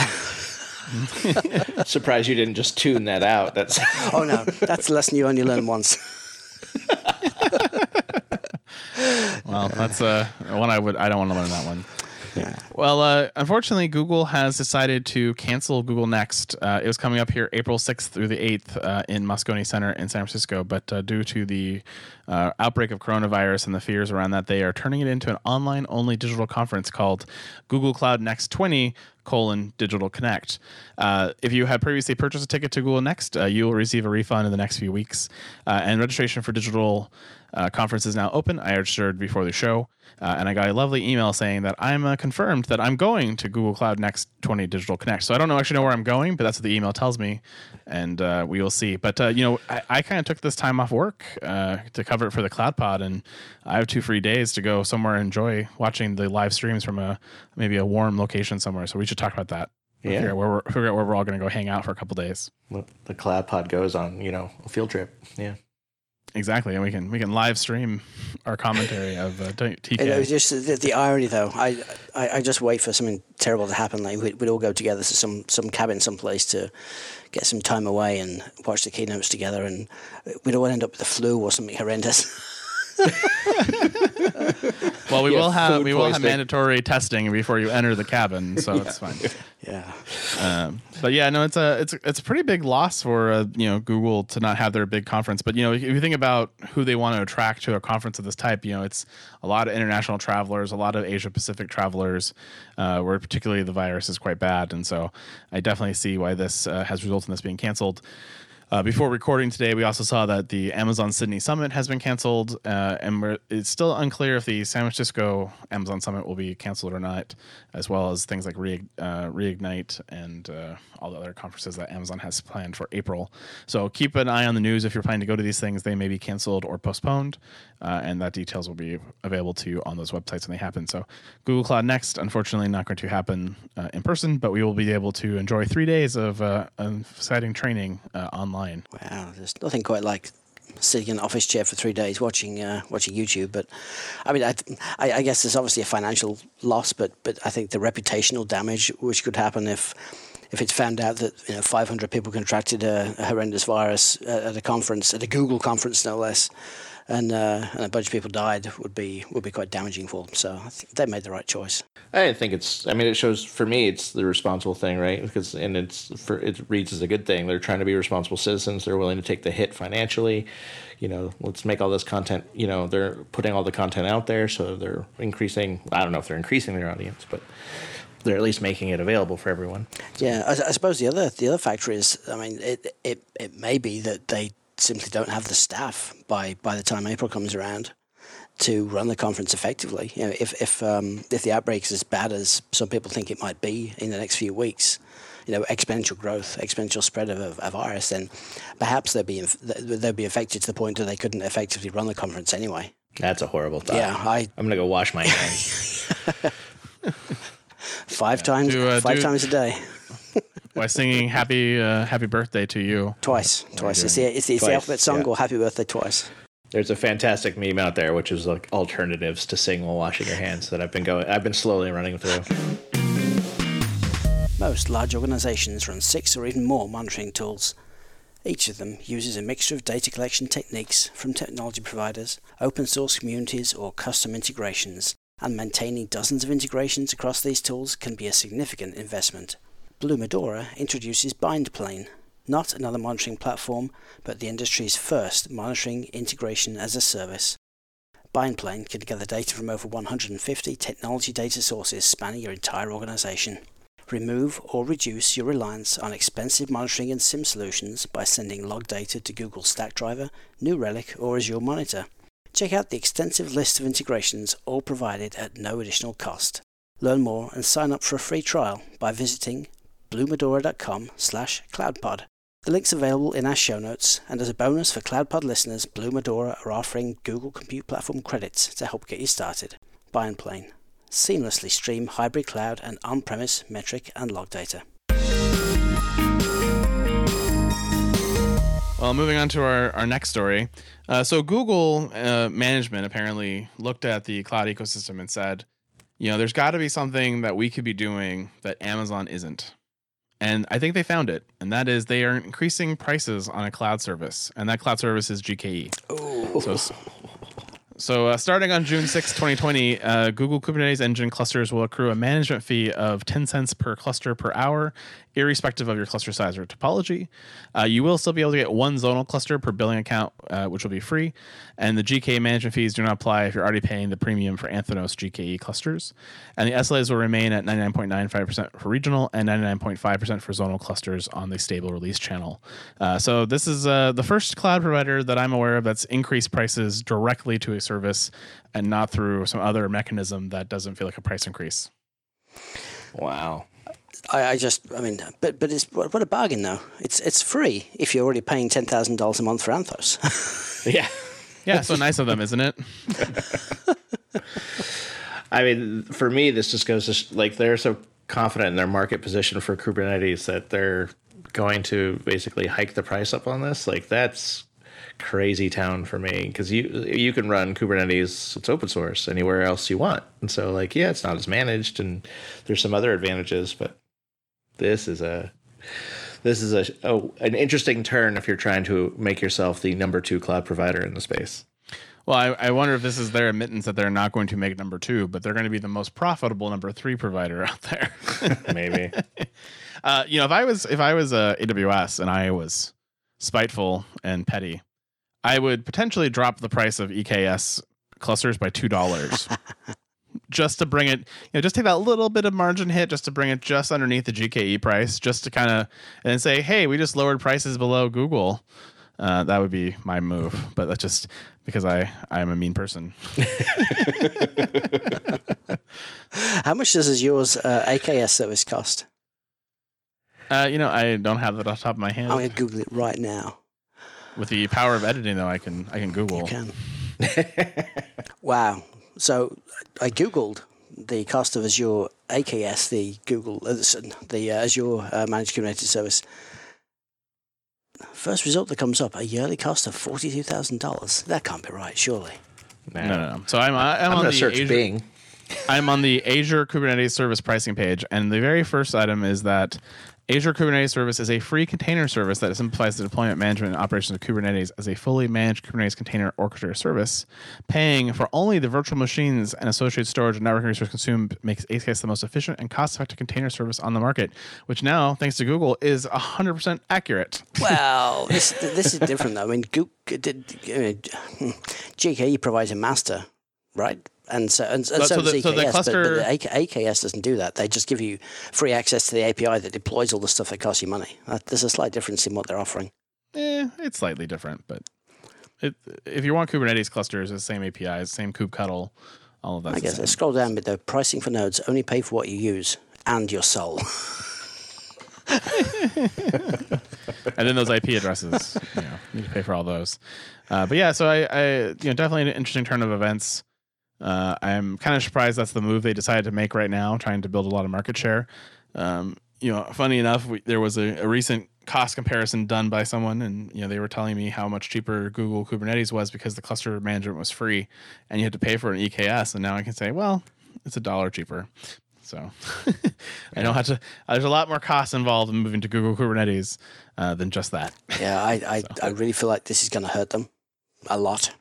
Surprised you didn't just tune that out. That's Oh no, that's a lesson you only learn once. Well, that's uh, one I would I don't want to learn that one. Well, uh, unfortunately, Google has decided to cancel Google Next. Uh, it was coming up here April 6th through the 8th uh, in Moscone Center in San Francisco, but uh, due to the uh, outbreak of coronavirus and the fears around that, they are turning it into an online only digital conference called Google Cloud Next 20 colon digital connect uh, if you had previously purchased a ticket to google next you will receive a refund in the next few weeks and registration for digital uh, conference is now open i registered before the show uh, and i got a lovely email saying that i'm uh, confirmed that i'm going to google cloud next 20 digital connect so i don't know actually know where i'm going but that's what the email tells me and uh, we will see but uh, you know i, I kind of took this time off work uh, to cover it for the cloud pod and i have two free days to go somewhere and enjoy watching the live streams from a maybe a warm location somewhere so we should talk about that Yeah. figure out where we're, figure out where we're all going to go hang out for a couple days the cloud pod goes on. You know, a field trip. Yeah. Exactly and we can we can live stream our commentary of uh, T- And it was just the, the irony, though. I, I I just wait for something terrible to happen. Like we'd, we'd all go together to some some cabin someplace to get some time away and watch the keynotes together, and we'd all end up with the flu or something horrendous. well we Yeah, will have we will have poisoning. mandatory testing before you enter the cabin so it's fine yeah. Um, but yeah, no, it's a it's a- it's a pretty big loss for uh, you know Google to not have their big conference. But you know, if you think about who they want to attract to a conference of this type, you know, it's a lot of international travelers, a lot of Asia Pacific travelers, uh, where particularly the virus is quite bad, and so I definitely see why this uh, has resulted in this being canceled. Uh, before recording today, we also saw that the Amazon Sydney Summit has been canceled, uh, and it's still unclear if the San Francisco Amazon Summit will be canceled or not, as well as things like Re, uh, Reignite and uh, all the other conferences that Amazon has planned for April. So keep an eye on the news if you're planning to go to these things. They may be canceled or postponed, uh, and that details will be available to you on those websites when they happen. So Google Cloud Next, unfortunately, not going to happen uh, in person, but we will be able to enjoy three days of exciting training online online. Wow, there's nothing quite like sitting in an office chair for three days watching uh, watching YouTube. But I mean, I, I, guess there's obviously a financial loss, but but I think the reputational damage which could happen if if it's found out that you know 500 people contracted a, a horrendous virus at a conference at a Google conference no less and, uh, and a bunch of people died would be would be quite damaging for them. So I think they made the right choice. I think it's. I mean, it shows for me it's the responsible thing, right? Because and it's for it reads as a good thing. They're trying to be responsible citizens. They're willing to take the hit financially. You know, let's make all this content. You know, they're putting all the content out there, so they're increasing. I don't know if they're increasing their audience, but they're at least making it available for everyone. Yeah, I, I, suppose the other the other factor is, I mean, it it it may be that they simply don't have the staff by by the time April comes around to run the conference effectively. You know, if if um, if the outbreak is as bad as some people think it might be in the next few weeks, you know, exponential growth, exponential spread of a virus, then perhaps they'll be they'll be affected to the point that they couldn't effectively run the conference anyway. That's a horrible thought. Yeah, I. I'm gonna go wash my hands. five yeah. times, do, uh, five do, times a day by singing "Happy uh, Happy Birthday" to you twice. Twice. It's the, it's, the, it's twice, the alphabet song yeah. or "Happy Birthday" twice. There's a fantastic meme out there, which is like alternatives to sing while washing your hands that I've been going. I've been slowly running through. Most large organizations run six or even more monitoring tools. Each of them uses a mixture of data collection techniques from technology providers, open source communities, or custom integrations, and maintaining dozens of integrations across these tools can be a significant investment. Blue Medora introduces BindPlane, not another monitoring platform, but the industry's first monitoring integration as a service. BindPlane can gather data from over 150 technology data sources spanning your entire organization. Remove or reduce your reliance on expensive monitoring and SIEM solutions by sending log data to Google Stackdriver, New Relic, or Azure Monitor. Check out the extensive list of integrations, all provided at no additional cost. Learn more and sign up for a free trial by visiting bluemedora.com slash cloudpod. The link's available in our show notes, and as a bonus for CloudPod listeners, Blue Medora are offering Google Compute Platform credits to help get you started. BindPlane. Seamlessly stream hybrid cloud and on-premise metric and log data. Well, moving on to our, our next story. Uh, so, Google uh, management apparently looked at the cloud ecosystem and said, you know, there's got to be something that we could be doing that Amazon isn't. And I think they found it, and that is they are increasing prices on a cloud service, and that cloud service is GKE. Oh. So, so uh, starting on June 6, 2020, uh, Google Kubernetes Engine clusters will accrue a management fee of 10 cents per cluster per hour irrespective of your cluster size or topology. Uh, you will still be able to get one zonal cluster per billing account, uh, which will be free. And the GKE management fees do not apply if you're already paying the premium for Anthos GKE clusters. And the SLAs will remain at 99.95% for regional and 99.5% for zonal clusters on the stable release channel. Uh, so this is uh, the first cloud provider that I'm aware of that's increased prices directly to a service and not through some other mechanism that doesn't feel like a price increase. Wow. I, I, just, I mean, but but it's what, what, a bargain though. It's it's free if you're already paying ten thousand dollars a month for Anthos. yeah, yeah. So nice of them, isn't it? I mean, for me, this just goes to like they're so confident in their market position for Kubernetes that they're going to basically hike the price up on this. Like that's crazy town for me because you you can run Kubernetes. It's open source anywhere else you want, and so like yeah, it's not as managed, and there's some other advantages, but this is a this is a oh, an interesting turn if you're trying to make yourself the number two cloud provider in the space. Well, I, I, wonder if this is their admittance that they're not going to make number two, but they're going to be the most profitable number three provider out there. Maybe. Uh, you know, if I was if I was uh, AWS and I was spiteful and petty, I would potentially drop the price of EKS clusters by two dollars. just to bring it, you know, just take that little bit of margin hit just to bring it just underneath the GKE price, just to kind of and say, hey, we just lowered prices below Google. Uh, that would be my move, but that's just because I I am a mean person. How much does Azure's uh, AKS service cost? Uh, you know, I don't have that off the top of my head. I'm going to Google it right now. With the power of editing, though, I can I can Google. You can. wow. So I googled the cost of Azure AKS, the Google, uh, the uh, Azure uh, Managed Kubernetes Service. First result that comes up: a yearly cost of forty-two thousand dollars. That can't be right, surely. No, no, no. So I'm I'm, I'm on the search Azure, Bing. I'm on the Azure Kubernetes Service pricing page, and the very first item is that Azure Kubernetes Service is a free container service that simplifies the deployment, management, and operations of Kubernetes as a fully managed Kubernetes container orchestrator service. Paying for only the virtual machines and associated storage and networking resources consumed makes AKS the most efficient and cost-effective container service on the market, which now, thanks to Google, is 100% accurate. Well, this this is different though. I mean, Google, GKE provides a master, right? And so, and, and But so, so the- so the cluster- but, but the AK, AKS doesn't do that. They just give you free access to the API that deploys all the stuff that costs you money. Uh, there's a slight difference in what they're offering. Eh, it's slightly different, but it, if you want Kubernetes clusters, it's the same APIs, same kubectl, all of that. I guess. Let's scroll down with the pricing for nodes. Only pay for what you use and your soul. and then those IP addresses, you know, you need to pay for all those. Uh, but yeah, so I, I, you know, definitely an interesting turn of events. Uh, I'm kind of surprised that's the move they decided to make right now, trying to build a lot of market share. Um, you know, funny enough, we, there was a, a recent cost comparison done by someone, and you know, they were telling me how much cheaper Google Kubernetes was because the cluster management was free, and you had to pay for an EKS. And now I can say, well, it's a dollar cheaper. So I don't have to. There's a lot more costs involved in moving to Google Kubernetes uh, than just that. yeah, I, I, I really feel like this is going to hurt them a lot.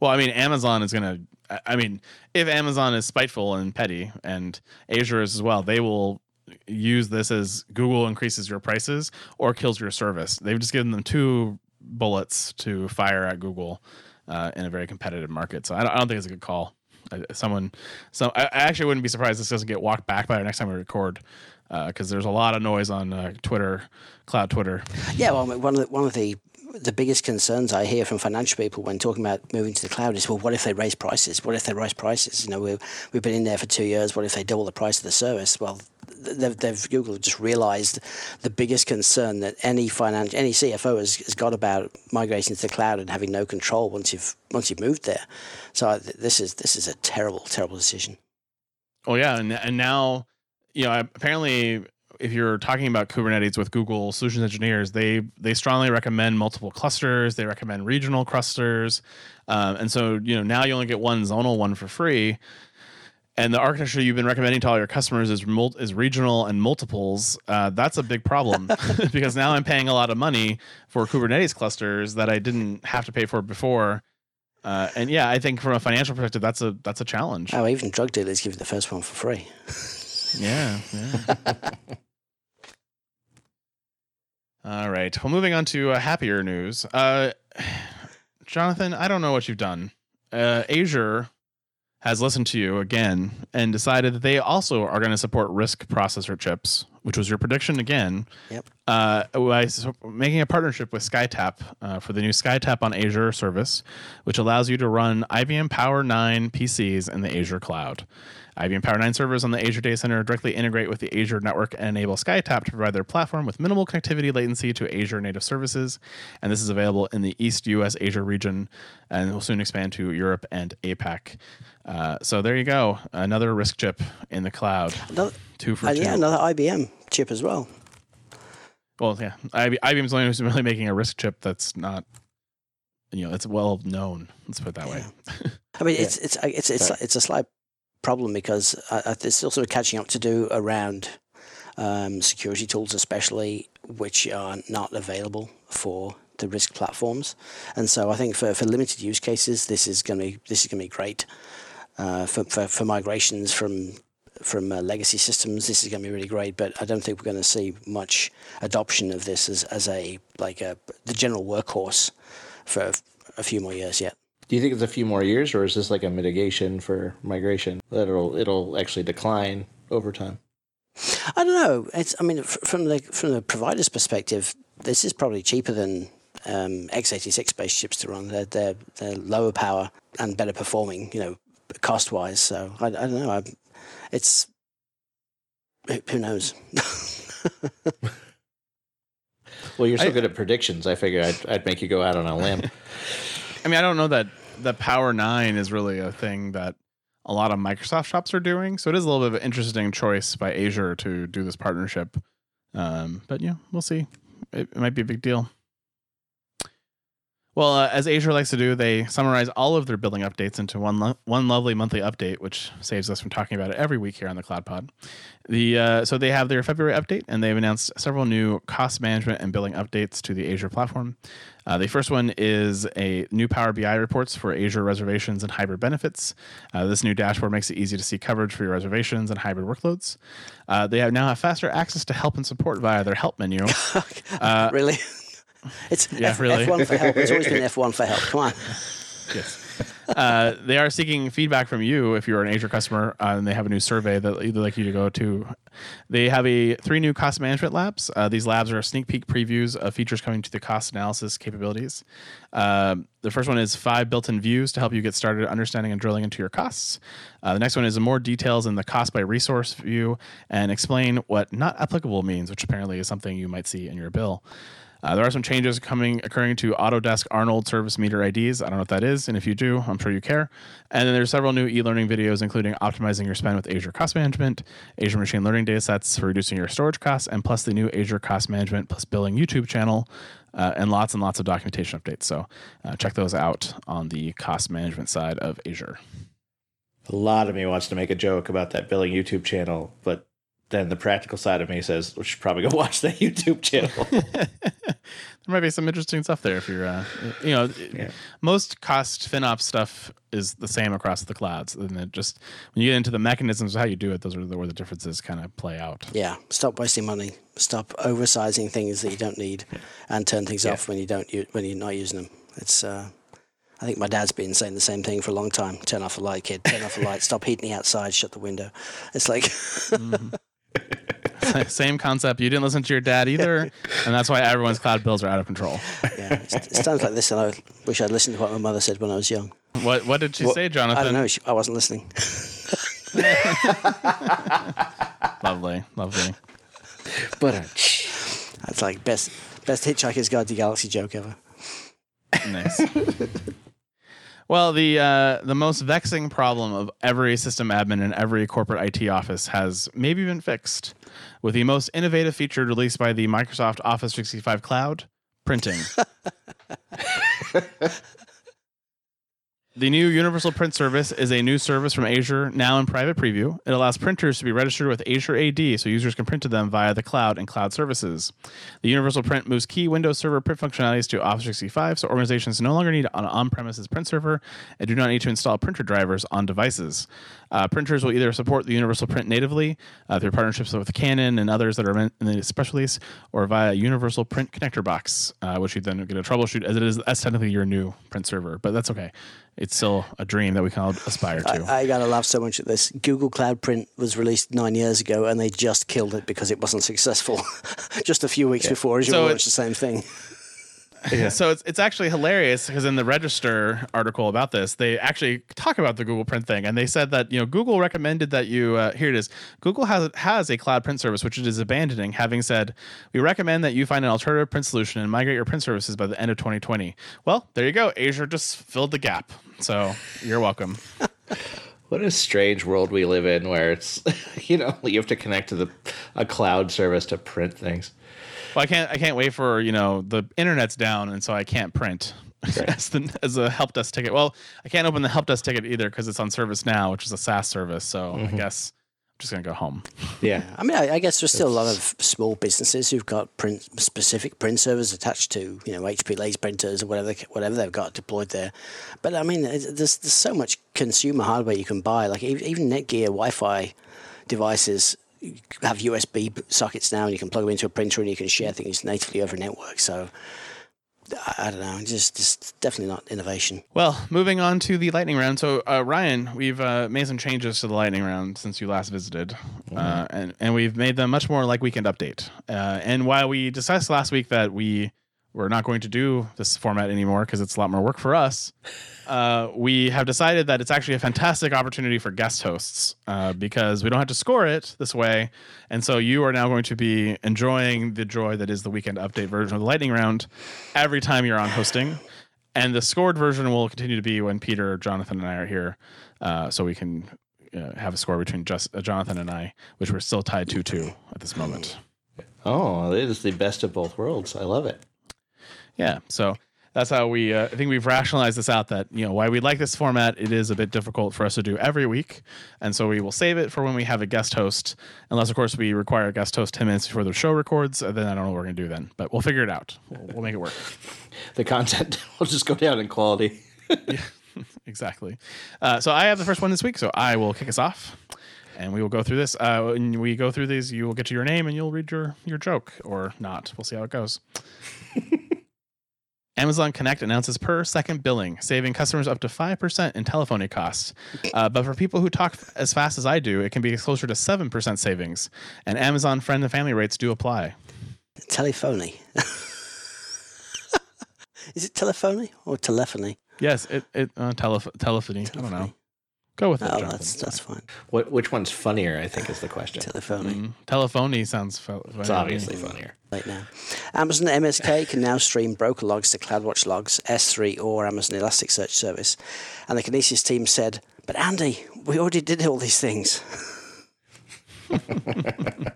Well, I mean, Amazon is going to. I mean, if Amazon is spiteful and petty, and Azure is as well, they will use this as Google increases your prices or kills your service. They've just given them two bullets to fire at Google uh, in a very competitive market. So I don't, I don't think it's a good call. I- Someone, so I I actually wouldn't be surprised this doesn't get walked back by the next time we record, because there's a lot of noise on uh, Twitter, cloud Twitter. Yeah, well, one of the, one of the the biggest concerns I hear from financial people when talking about moving to the cloud is, well, what if they raise prices? What if they raise prices? You know, we've we've been in there for two years. What if they double the price of the service? Well, they've, they've Google just realized the biggest concern that any financial any CFO has, has got about migrating to the cloud and having no control once you've once you've moved there. So this is this is a terrible terrible decision. Oh yeah, and and now, you know, apparently, if you're talking about Kubernetes with Google solutions engineers, they they strongly recommend multiple clusters. They recommend regional clusters, um, and so you know now you only get one zonal one for free. And the architecture you've been recommending to all your customers is mul- is regional and multiples. Uh, that's a big problem because now I'm paying a lot of money for Kubernetes clusters that I didn't have to pay for before. Uh, and yeah, I think from a financial perspective, that's a that's a challenge. Oh, even drug dealers give you the first one for free. Yeah, yeah. All right. Well, moving on to uh, happier news. Uh, Jonathan, I don't know what you've done. Uh, Azure has listened to you again and decided that they also are going to support RISC processor chips, which was your prediction again. Yep. Uh, by making a partnership with SkyTap uh, for the new SkyTap on Azure service, which allows you to run IBM Power 9 PCs in the Azure cloud. IBM Power 9 servers on the Azure Data Center directly integrate with the Azure network and enable SkyTap to provide their platform with minimal connectivity latency to Azure native services. And this is available in the East US Asia region and will soon expand to Europe and APAC. Uh, so there you go. Another risk chip in the cloud. Another, Two for and two. yeah, another IBM chip as well. Well, yeah. IB, IBM's the only who's really making a risk chip that's not, you know, it's well known. Let's put it that way. I mean, it's it's it's it's it's a slight problem because uh, uh, there's still sort of catching up to do around um, security tools, especially which are not available for the risk platforms. And so I think for, for limited use cases, this is going to be this is going to be great uh, for, for for migrations from from uh, legacy systems. This is going to be really great, but I don't think we're going to see much adoption of this as, as a like a the general workhorse for a few more years yet. Do you think it's a few more years, or is this like a mitigation for migration that it'll it'll actually decline over time? I don't know. It's I mean, from the from the provider's perspective, this is probably cheaper than um, x86 based chips to run. They're, they're they're lower power and better performing. You know, cost wise. So I, I don't know. I, it's who knows. well, you're so I, good at predictions. I figure I'd, I'd make you go out on a limb. I mean, I don't know that the Power Nine is really a thing that a lot of Microsoft shops are doing. So it is a little bit of an interesting choice by Azure to do this partnership. Um, but yeah, we'll see. It, it might be a big deal. Well, uh, as Azure likes to do, they summarize all of their building updates into one lo- one lovely monthly update, which saves us from talking about it every week here on the Cloud Pod. The uh, so they have their February update, and they've announced several new cost management and billing updates to the Azure platform. Uh, the first one is a new Power BI reports for Azure reservations and hybrid benefits. Uh, this new dashboard makes it easy to see coverage for your reservations and hybrid workloads. Uh, they have now have faster access to help and support via their help menu. Uh, really? It's Yeah, F- really. F1 for help. It's always been F1 for help. Come on. yes. Uh, they are seeking feedback from you if you're an Azure customer, uh, and they have a new survey that they'd like you to go to. They have a three new cost management labs. Uh, these labs are sneak peek previews of features coming to the cost analysis capabilities. Um the first one is five built-in views to help you get started understanding and drilling into your costs. Uh, the next one is more details in the cost by resource view and explain what not applicable means, which apparently is something you might see in your bill. Uh, there are some changes coming occurring to Autodesk Arnold service meter IDs. I don't know what that is, and if you do, I'm sure you care. And then there's several new e-learning videos, including optimizing your spend with Azure Cost Management, Azure Machine Learning datasets for reducing your storage costs, and plus the new Azure Cost Management plus Billing YouTube channel, uh, and lots and lots of documentation updates. So uh, check those out on the cost management side of Azure. A lot of me wants to make a joke about that billing YouTube channel, but then the practical side of me says we should probably go watch that YouTube channel. there might be some interesting stuff there if you're, uh, you know, Yeah. most cost FinOps stuff is the same across the clouds. And it just when you get into the mechanisms of how you do it, those are the, where the differences kind of play out. Yeah. Stop wasting money. Stop oversizing things that you don't need, and turn things Yeah. off when you don't when you're not using them. It's. Uh, I think my dad's been saying the same thing for a long time. Turn off the light, kid. Turn off the light. Stop heating the outside. Shut the window. It's like. same concept. You didn't listen to your dad either, and that's why everyone's cloud bills are out of control. Yeah, it sounds like this, and I wish I'd listened to what my mother said when I was young. What What did she Well, say, I Jonathan? don't know. she- I wasn't listening. Lovely, lovely. but uh, That's like best best Hitchhiker's Guide to the Galaxy joke ever. Nice. well, the uh, the most vexing problem of every system admin in every corporate IT office has maybe been fixed with the most innovative feature released by the Microsoft Office 365 Cloud: printing. The new Universal Print Service is a new service from Azure now in private preview. It allows printers to be registered with Azure AD so users can print to them via the cloud and cloud services. The Universal Print moves key Windows Server print functionalities to Office 365 so organizations no longer need an on premises print server and do not need to install printer drivers on devices. Uh, printers will either support the Universal Print natively uh, through partnerships with Canon and others that are in the special release or via a Universal Print connector box, uh, which you then get a troubleshoot as it is that's technically your new print server, but that's okay. It's still a dream that we can all aspire to. I, I gotta laugh so much at this. Google Cloud Print was released nine years ago, and they just killed it because it wasn't successful. just a few weeks before, Azure So launched the same thing. So it's it's actually hilarious because in the Register article about this, they actually talk about the Google Print thing, and they said that you know Google recommended that you uh, here it is. Google has has a cloud print service which it is abandoning, having said we recommend that you find an alternative print solution and migrate your print services by the end of 2020. Well, there you go. Azure just filled the gap, so you're welcome. what a strange world we live in, where it's you know you have to connect to the a cloud service to print things. Well, I can't I can't wait for you know the internet's down, and so I can't print. as the as a help desk ticket. Well, I can't open the help desk ticket either because it's on service now, which is a SaaS service. So I mm-hmm. guess I'm just gonna go home. Yeah, I mean, I, I guess there's still a lot of small businesses who've got print specific print servers attached to, you know, HP laser printers or whatever they, whatever they've got deployed there. But I mean, there's there's so much consumer hardware you can buy. Like even Netgear Wi-Fi devices have USB sockets now, and you can plug them into a printer and you can share things natively over a network. So I, I don't know. Just, just definitely not innovation. Well, moving on to the lightning round. So, uh, Ryan, we've uh, made some changes to the lightning round since you last visited, uh, and and we've made them much more like weekend update. Uh, and while we discussed last week that we were not going to do this format anymore because it's a lot more work for us, uh, we have decided that it's actually a fantastic opportunity for guest hosts uh, because we don't have to score it this way, and so you are now going to be enjoying the joy that is the weekend update version of the lightning round every time you're on hosting. And the scored version will continue to be when Peter, Jonathan, and I are here, uh, so we can uh, have a score between just uh, Jonathan and I, which we're still tied two two at this moment. Oh, it is the best of both worlds. I love it. Yeah, so that's how we. Uh, I think we've rationalized this out that you know why we like this format. It is a bit difficult for us to do every week, and so we will save it for when we have a guest host. Unless, of course, we require a guest host ten minutes before the show records. uh, Then I don't know what we're gonna do then, but we'll figure it out. We'll, we'll make it work. The content will just go down in quality. exactly. Uh, so I have the first one this week, so I will kick us off, and we will go through this. Uh, when we go through these, you will get to your name and you'll read your your joke or not. We'll see how it goes. Amazon Connect announces per second billing, saving customers up to 5% in telephony costs. Uh, but for people who talk f- as fast as I do, it can be closer to 7% savings. And Amazon friend and family rates do apply. Telephony. Is it telephony or telephony? Yes, it, it uh, telef- telephony. I don't know. Go with it. Oh, Jonathan. that's that's fine. What which one's funnier? I think is the question. Telephony. Mm, telephony sounds. Fe- It's obviously funnier. Right now, Amazon MSK can now stream broker logs to CloudWatch Logs, S3, or Amazon Elasticsearch service. And the Kinesis team said, "But Andy, we already did all these things."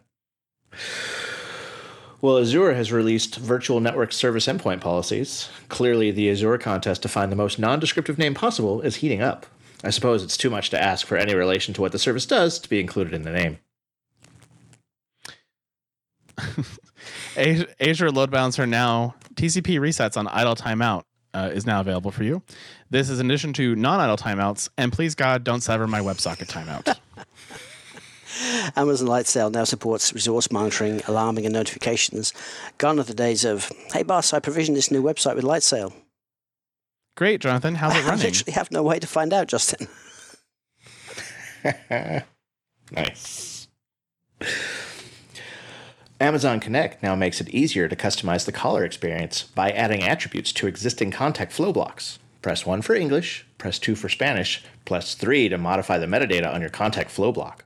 Well, Azure has released virtual network service endpoint policies. Clearly, the Azure contest to find the most non-descriptive name possible is heating up. I suppose it's too much to ask for any relation to what the service does to be included in the name. Azure Load Balancer now TCP resets on idle timeout uh, is now available for you. This is in addition to non-idle timeouts, and please God, don't sever my WebSocket timeout. Amazon Lightsail now supports resource monitoring, alarming, and notifications. Gone are the days of, "Hey boss, I provisioned this new website with Lightsail." Great, Jonathan. How's it running? I running? literally have no way to find out, Justin. Nice. Amazon Connect now makes it easier to customize the caller experience by adding attributes to existing contact flow blocks. Press 1 for English, press 2 for Spanish, press 3 to modify the metadata on your contact flow block.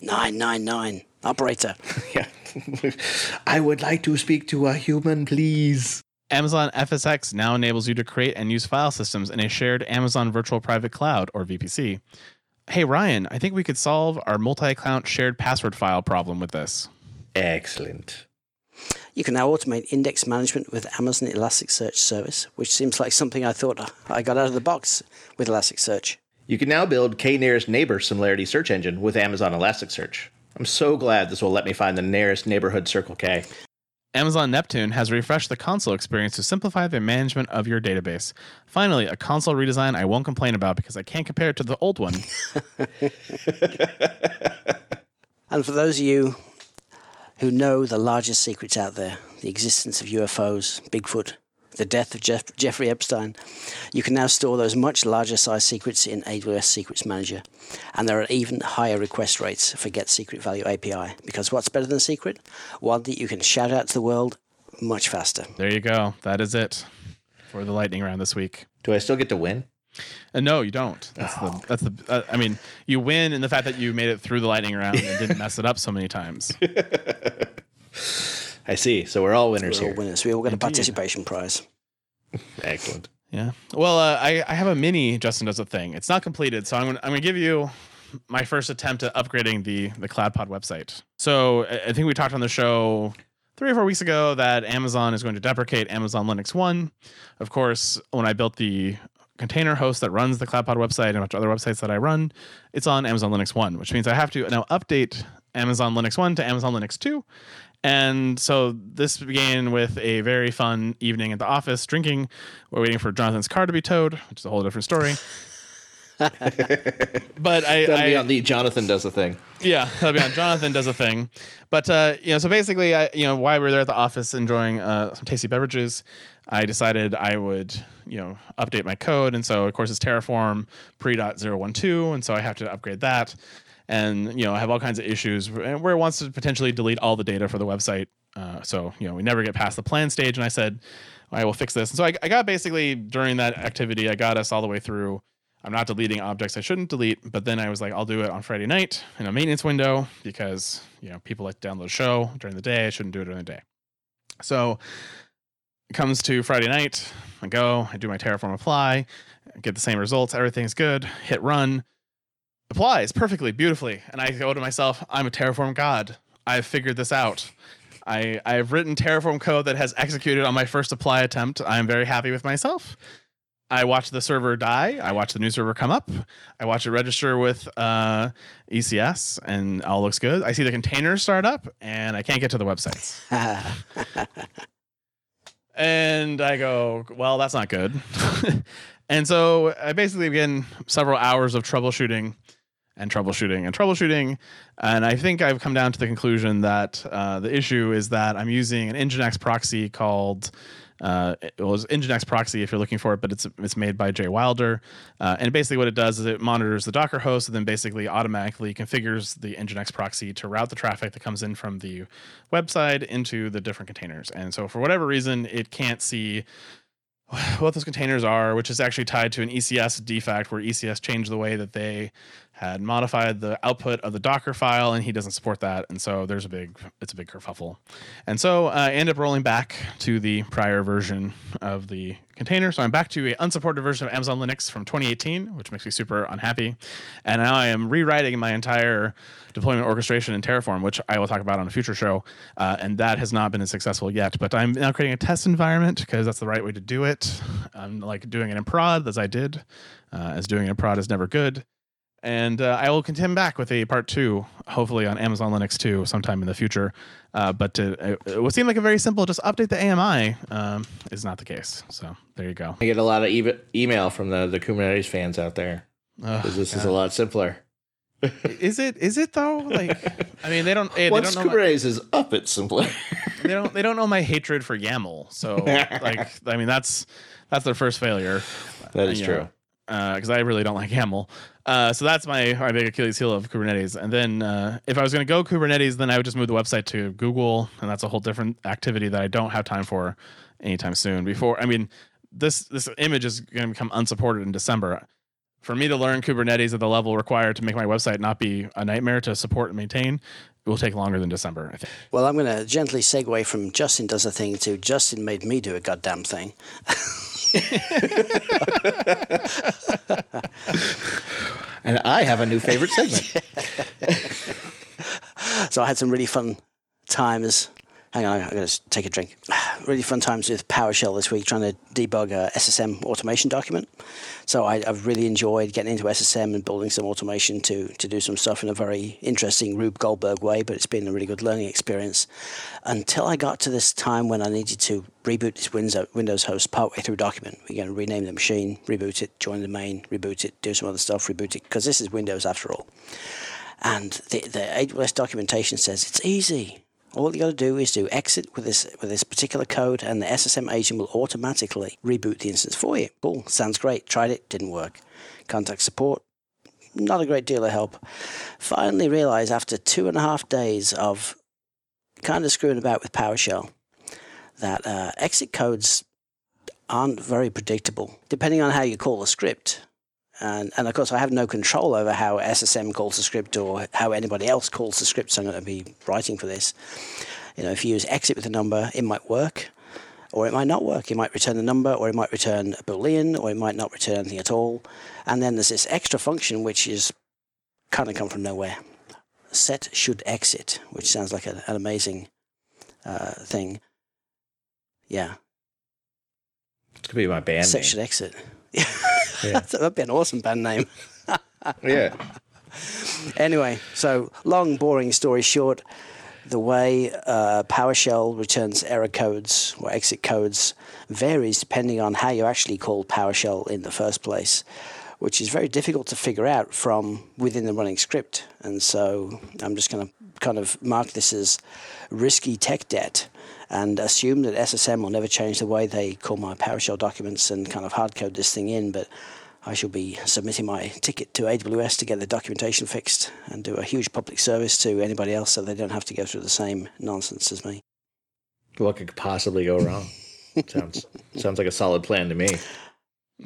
Nine nine nine. Operator. Yeah. I would like to speak to a human, please. Amazon FSx now enables you to create and use file systems in a shared Amazon Virtual Private Cloud or VPC. Hey Ryan, I think we could solve our multi-account shared password file problem with this. Excellent. You can now automate index management with Amazon Elasticsearch service, which seems like something I thought I got out of the box with Elasticsearch. You can now build K nearest neighbor similarity search engine with Amazon Elasticsearch. I'm so glad this will let me find the nearest neighborhood Circle K. Amazon Neptune has refreshed the console experience to simplify the management of your database. Finally, a console redesign I won't complain about because I can't compare it to the old one. And for those of you who know the largest secrets out there, the existence of UFOs, Bigfoot, the death of Jeff- Jeffrey Epstein, you can now store those much larger size secrets in AWS Secrets Manager. And there are even higher request rates for Get Secret Value API. Because what's better than secret? One that you can shout out to the world much faster. There you go. That is it for the lightning round this week. Do I still get to win? Uh, no, you don't. That's the. That's the. Uh, I mean, you win in the fact that you made it through the lightning round and didn't mess it up so many times. I see. So we're all winners We're all here. winners. We all get a participation prize. Excellent. Yeah. Well, uh, I I have a mini Justin does a thing. It's not completed, so I'm gonna, I'm gonna give you my first attempt at upgrading the the CloudPod website. So I I think we talked on the show three or four weeks ago that Amazon is going to deprecate Amazon Linux One. Of course, when I built the container host that runs the CloudPod website and a bunch of other websites that I run, it's on Amazon Linux One, which means I have to now update Amazon Linux One to Amazon Linux Two. And so this began with a very fun evening at the office drinking. We're waiting for Jonathan's car to be towed, which is a whole different story. but I, That'll be I on the Jonathan does a thing. yeah, that'll be on Jonathan does a thing. But uh, you know, so basically, I, you know, while we were there at the office enjoying uh, some tasty beverages, I decided I would, you know, update my code. And so, of course, it's Terraform pre.012. And so I have to upgrade that. And, you know, I have all kinds of issues where it wants to potentially delete all the data for the website. Uh, so, you know, we never get past the plan stage. And I said, I will fix this. And so I, I got basically during that activity, I got us all the way through. I'm not deleting objects I shouldn't delete, but then I was like, I'll do it on Friday night in a maintenance window because, you know, people like to download a show during the day. I shouldn't do it during the day. So it comes to Friday night. I go, I do my Terraform apply, get the same results. Everything's good. Hit run. Applies perfectly, beautifully. And I go to myself, I'm a Terraform god. I've figured this out. I, I've written Terraform code that has executed on my first apply attempt. I'm very happy with myself. I watch the server die. I watch the new server come up. I watch it register with uh, ECS, and all looks good. I see the containers start up, and I can't get to the websites. and I go, well, that's not good. and so I basically begin several hours of troubleshooting and troubleshooting and troubleshooting. And I think I've come down to the conclusion that uh, the issue is that I'm using an Nginx proxy called. Uh, it was Nginx proxy if you're looking for it, but it's it's made by Jay Wilder, uh, and basically what it does is it monitors the Docker host and then basically automatically configures the Nginx proxy to route the traffic that comes in from the website into the different containers. And so for whatever reason, it can't see what those containers are, which is actually tied to an ECS defect where ECS changed the way that they had modified the output of the Docker file, and he doesn't support that. And so there's a big, it's a big kerfuffle. And so uh, I end up rolling back to the prior version of the container. So I'm back to an unsupported version of Amazon Linux from 2018, which makes me super unhappy. And now I am rewriting my entire deployment orchestration in Terraform, which I will talk about on a future show. Uh, and that has not been as successful yet. But I'm now creating a test environment because that's the right way to do it. I'm like doing it in prod as I did, uh, as doing it in prod is never good and uh, I will contend back with a part two, hopefully on Amazon Linux 2 sometime in the future. Uh, but to, it, it would seem like a very simple, just update the AMI um, is not the case. So there you go. I get a lot of e- email from the, the Kubernetes fans out there because this God. is a lot simpler. is it? Is it though? Like, I mean, they don't. Hey, Once they don't Kubernetes my, is up, it's simpler. they don't. They don't know my hatred for YAML. So, like, I mean, that's that's their first failure. That is true. Know because uh, I really don't like YAML. Uh, so that's my, my big Achilles heel of Kubernetes. And then uh, if I was going to go Kubernetes, then I would just move the website to Google, and that's a whole different activity that I don't have time for anytime soon. Before, I mean, this this image is going to become unsupported in December. For me to learn Kubernetes at the level required to make my website not be a nightmare to support and maintain, will take longer than December. I think. Well, I'm going to gently segue from Justin does a thing to Justin made me do a goddamn thing. and I have a new favorite segment. so I had some really fun times Hang on, I'm going to take a drink. Really fun times with PowerShell this week, trying to debug a SSM automation document. So I, have really enjoyed getting into SSM and building some automation to to do some stuff in a very interesting Rube Goldberg way. But it's been a really good learning experience until I got to this time when I needed to reboot this Windows Windows host partway through document. We're going to rename the machine, reboot it, join the main, reboot it, do some other stuff, reboot it because this is Windows after all. And the the AWS documentation says it's easy all you got to do is do exit with this with this particular code, and the SSM agent will automatically reboot the instance for you. Cool, sounds great. Tried it, didn't work. Contact support, not a great deal of help. Finally, realized after two and a half days of kind of screwing about with PowerShell that uh, exit codes aren't very predictable, depending on how you call the script. And, and of course, I have no control over how SSM calls the script or how anybody else calls the script. So I'm going to be writing for this. You know, if you use exit with a number, it might work, or it might not work. It might return a number, or it might return a boolean, or it might not return anything at all. And then there's this extra function which is kind of come from nowhere. Set should exit, which sounds like an, an amazing uh, thing. Yeah. It could be my band Set name. should exit. Yeah. That'd be an awesome band name. yeah. Anyway, so long, boring story short, the way uh, PowerShell returns error codes or exit codes varies depending on how you actually call PowerShell in the first place. which is very difficult to figure out from within the running script. And so I'm just going to kind of mark this as risky tech debt and assume that SSM will never change the way they call my PowerShell documents and kind of hard code this thing in. But I shall be submitting my ticket to AWS to get the documentation fixed and do a huge public service to anybody else so they don't have to go through the same nonsense as me. What could possibly go wrong? sounds sounds like a solid plan to me.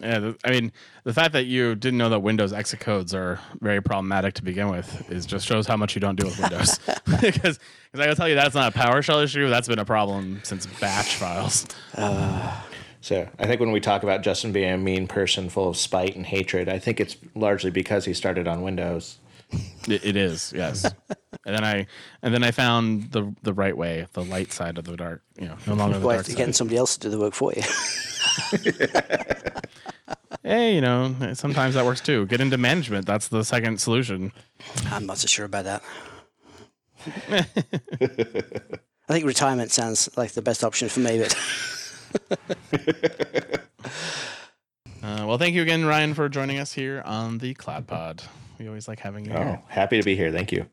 Yeah, the, I mean, the fact that you didn't know that Windows exit codes are very problematic to begin with is just shows how much you don't do with Windows. Because I gotta tell you, that's not a PowerShell issue. That's been a problem since batch files. So I think when we talk about Justin being a mean person full of spite and hatred, I think it's largely because he started on Windows. It, it is, yes. and then I and then I found the the right way, the light side of the dark. You know, no longer the dark you're getting side. somebody else to do the work for you. Hey, you know, sometimes that works too. Get into management. That's the second solution. I'm not so sure about that. I think retirement sounds like the best option for me, but Uh, well, thank you again, Ryan, for joining us here on the Cloud Pod. We always like having you here. Oh, happy to be here. Thank you.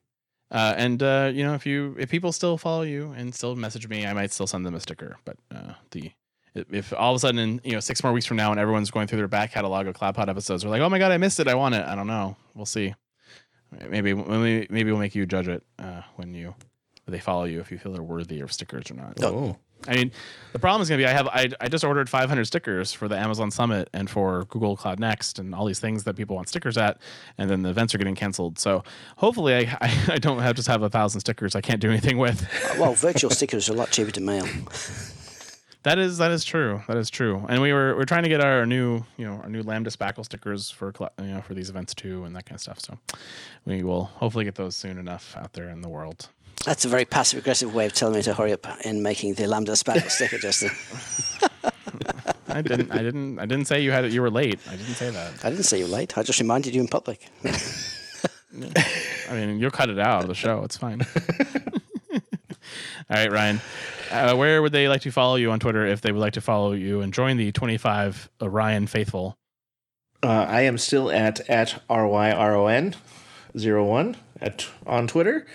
Uh, and uh, you know, if you if people still follow you and still message me, I might still send them a sticker. But uh, the if all of a sudden, in, you know, six more weeks from now, and everyone's going through their back catalog of cloud CloudPod episodes, we're like, oh my god, I missed it. I want it. I don't know. We'll see. Maybe maybe maybe we'll make you judge it uh, when you when they follow you if you feel they're worthy of stickers or not. Oh, I mean, the problem is going to be I have I, I just ordered 500 stickers for the Amazon Summit and for Google Cloud Next and all these things that people want stickers at, and then the events are getting canceled. So hopefully I I, I don't have just have a thousand stickers I can't do anything with. well, virtual stickers are a lot cheaper to mail. that is that is true. That is true. And we were we're trying to get our new you know our new Lambda Spackle stickers for you know for these events too and that kind of stuff. So we will hopefully get those soon enough out there in the world. That's a very passive aggressive way of telling me to hurry up in making the Lambda Spackle sticker, Justin. I didn't I didn't I didn't say you had it. You were late. I didn't say that. I didn't say you were late. I just reminded you in public. I mean, you'll cut it out of the show. It's fine. All right, Ryan. Uh, where would they like to follow you on Twitter if they would like to follow you and join the 25 Orion faithful? uh, I am still at at ryron zero one at on Twitter,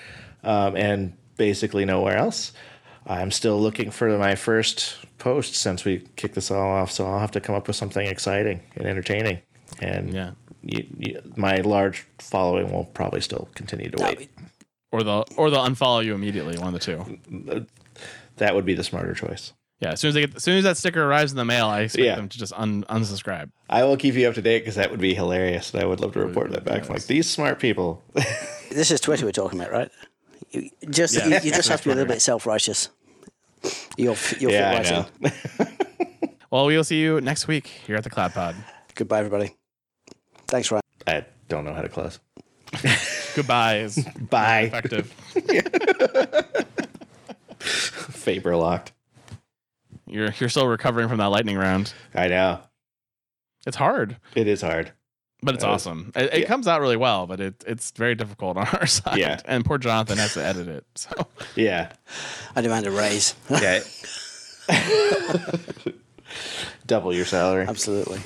um, and basically nowhere else. I'm still looking for my first post since we kicked this all off, so I'll have to come up with something exciting and entertaining. And Yeah. you, you, my large following will probably still continue to wait. Or they'll or they'll unfollow you immediately. One of the two. That would be the smarter choice. Yeah. As soon as they get, as soon as that sticker arrives in the mail, I expect Yeah. them to just un, unsubscribe. I will keep you up to date because that would be hilarious. And I would love to report that back. Like these smart people. This is Twitter we're talking about, right? You just Yeah. you, you just have to be a little bit self righteous. You'll you'll yeah, fit right in. Well, we will see you next week here at the Cloud Pod. Goodbye, everybody. Thanks, Ryan. I don't know how to close. Goodbye is Bye. effective. Faber locked. You're you're still recovering from that lightning round. I know. It's hard. It is hard. But it's Uh, awesome. It, it yeah. comes out really well, but it it's very difficult on our side. Yeah. And poor Jonathan has to edit it. So Yeah. I demand a raise. Yeah. Double your salary. Absolutely.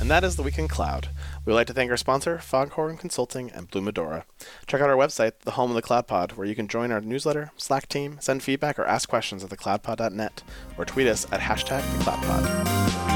And that is the Weekend Cloud. We would like to thank our sponsor, Foghorn Consulting and Blue Medora. Check out our website, the home of the Cloud Pod, where you can join our newsletter, Slack team, send feedback, or ask questions at thecloudpod.net, or tweet us at hashtag thecloudpod.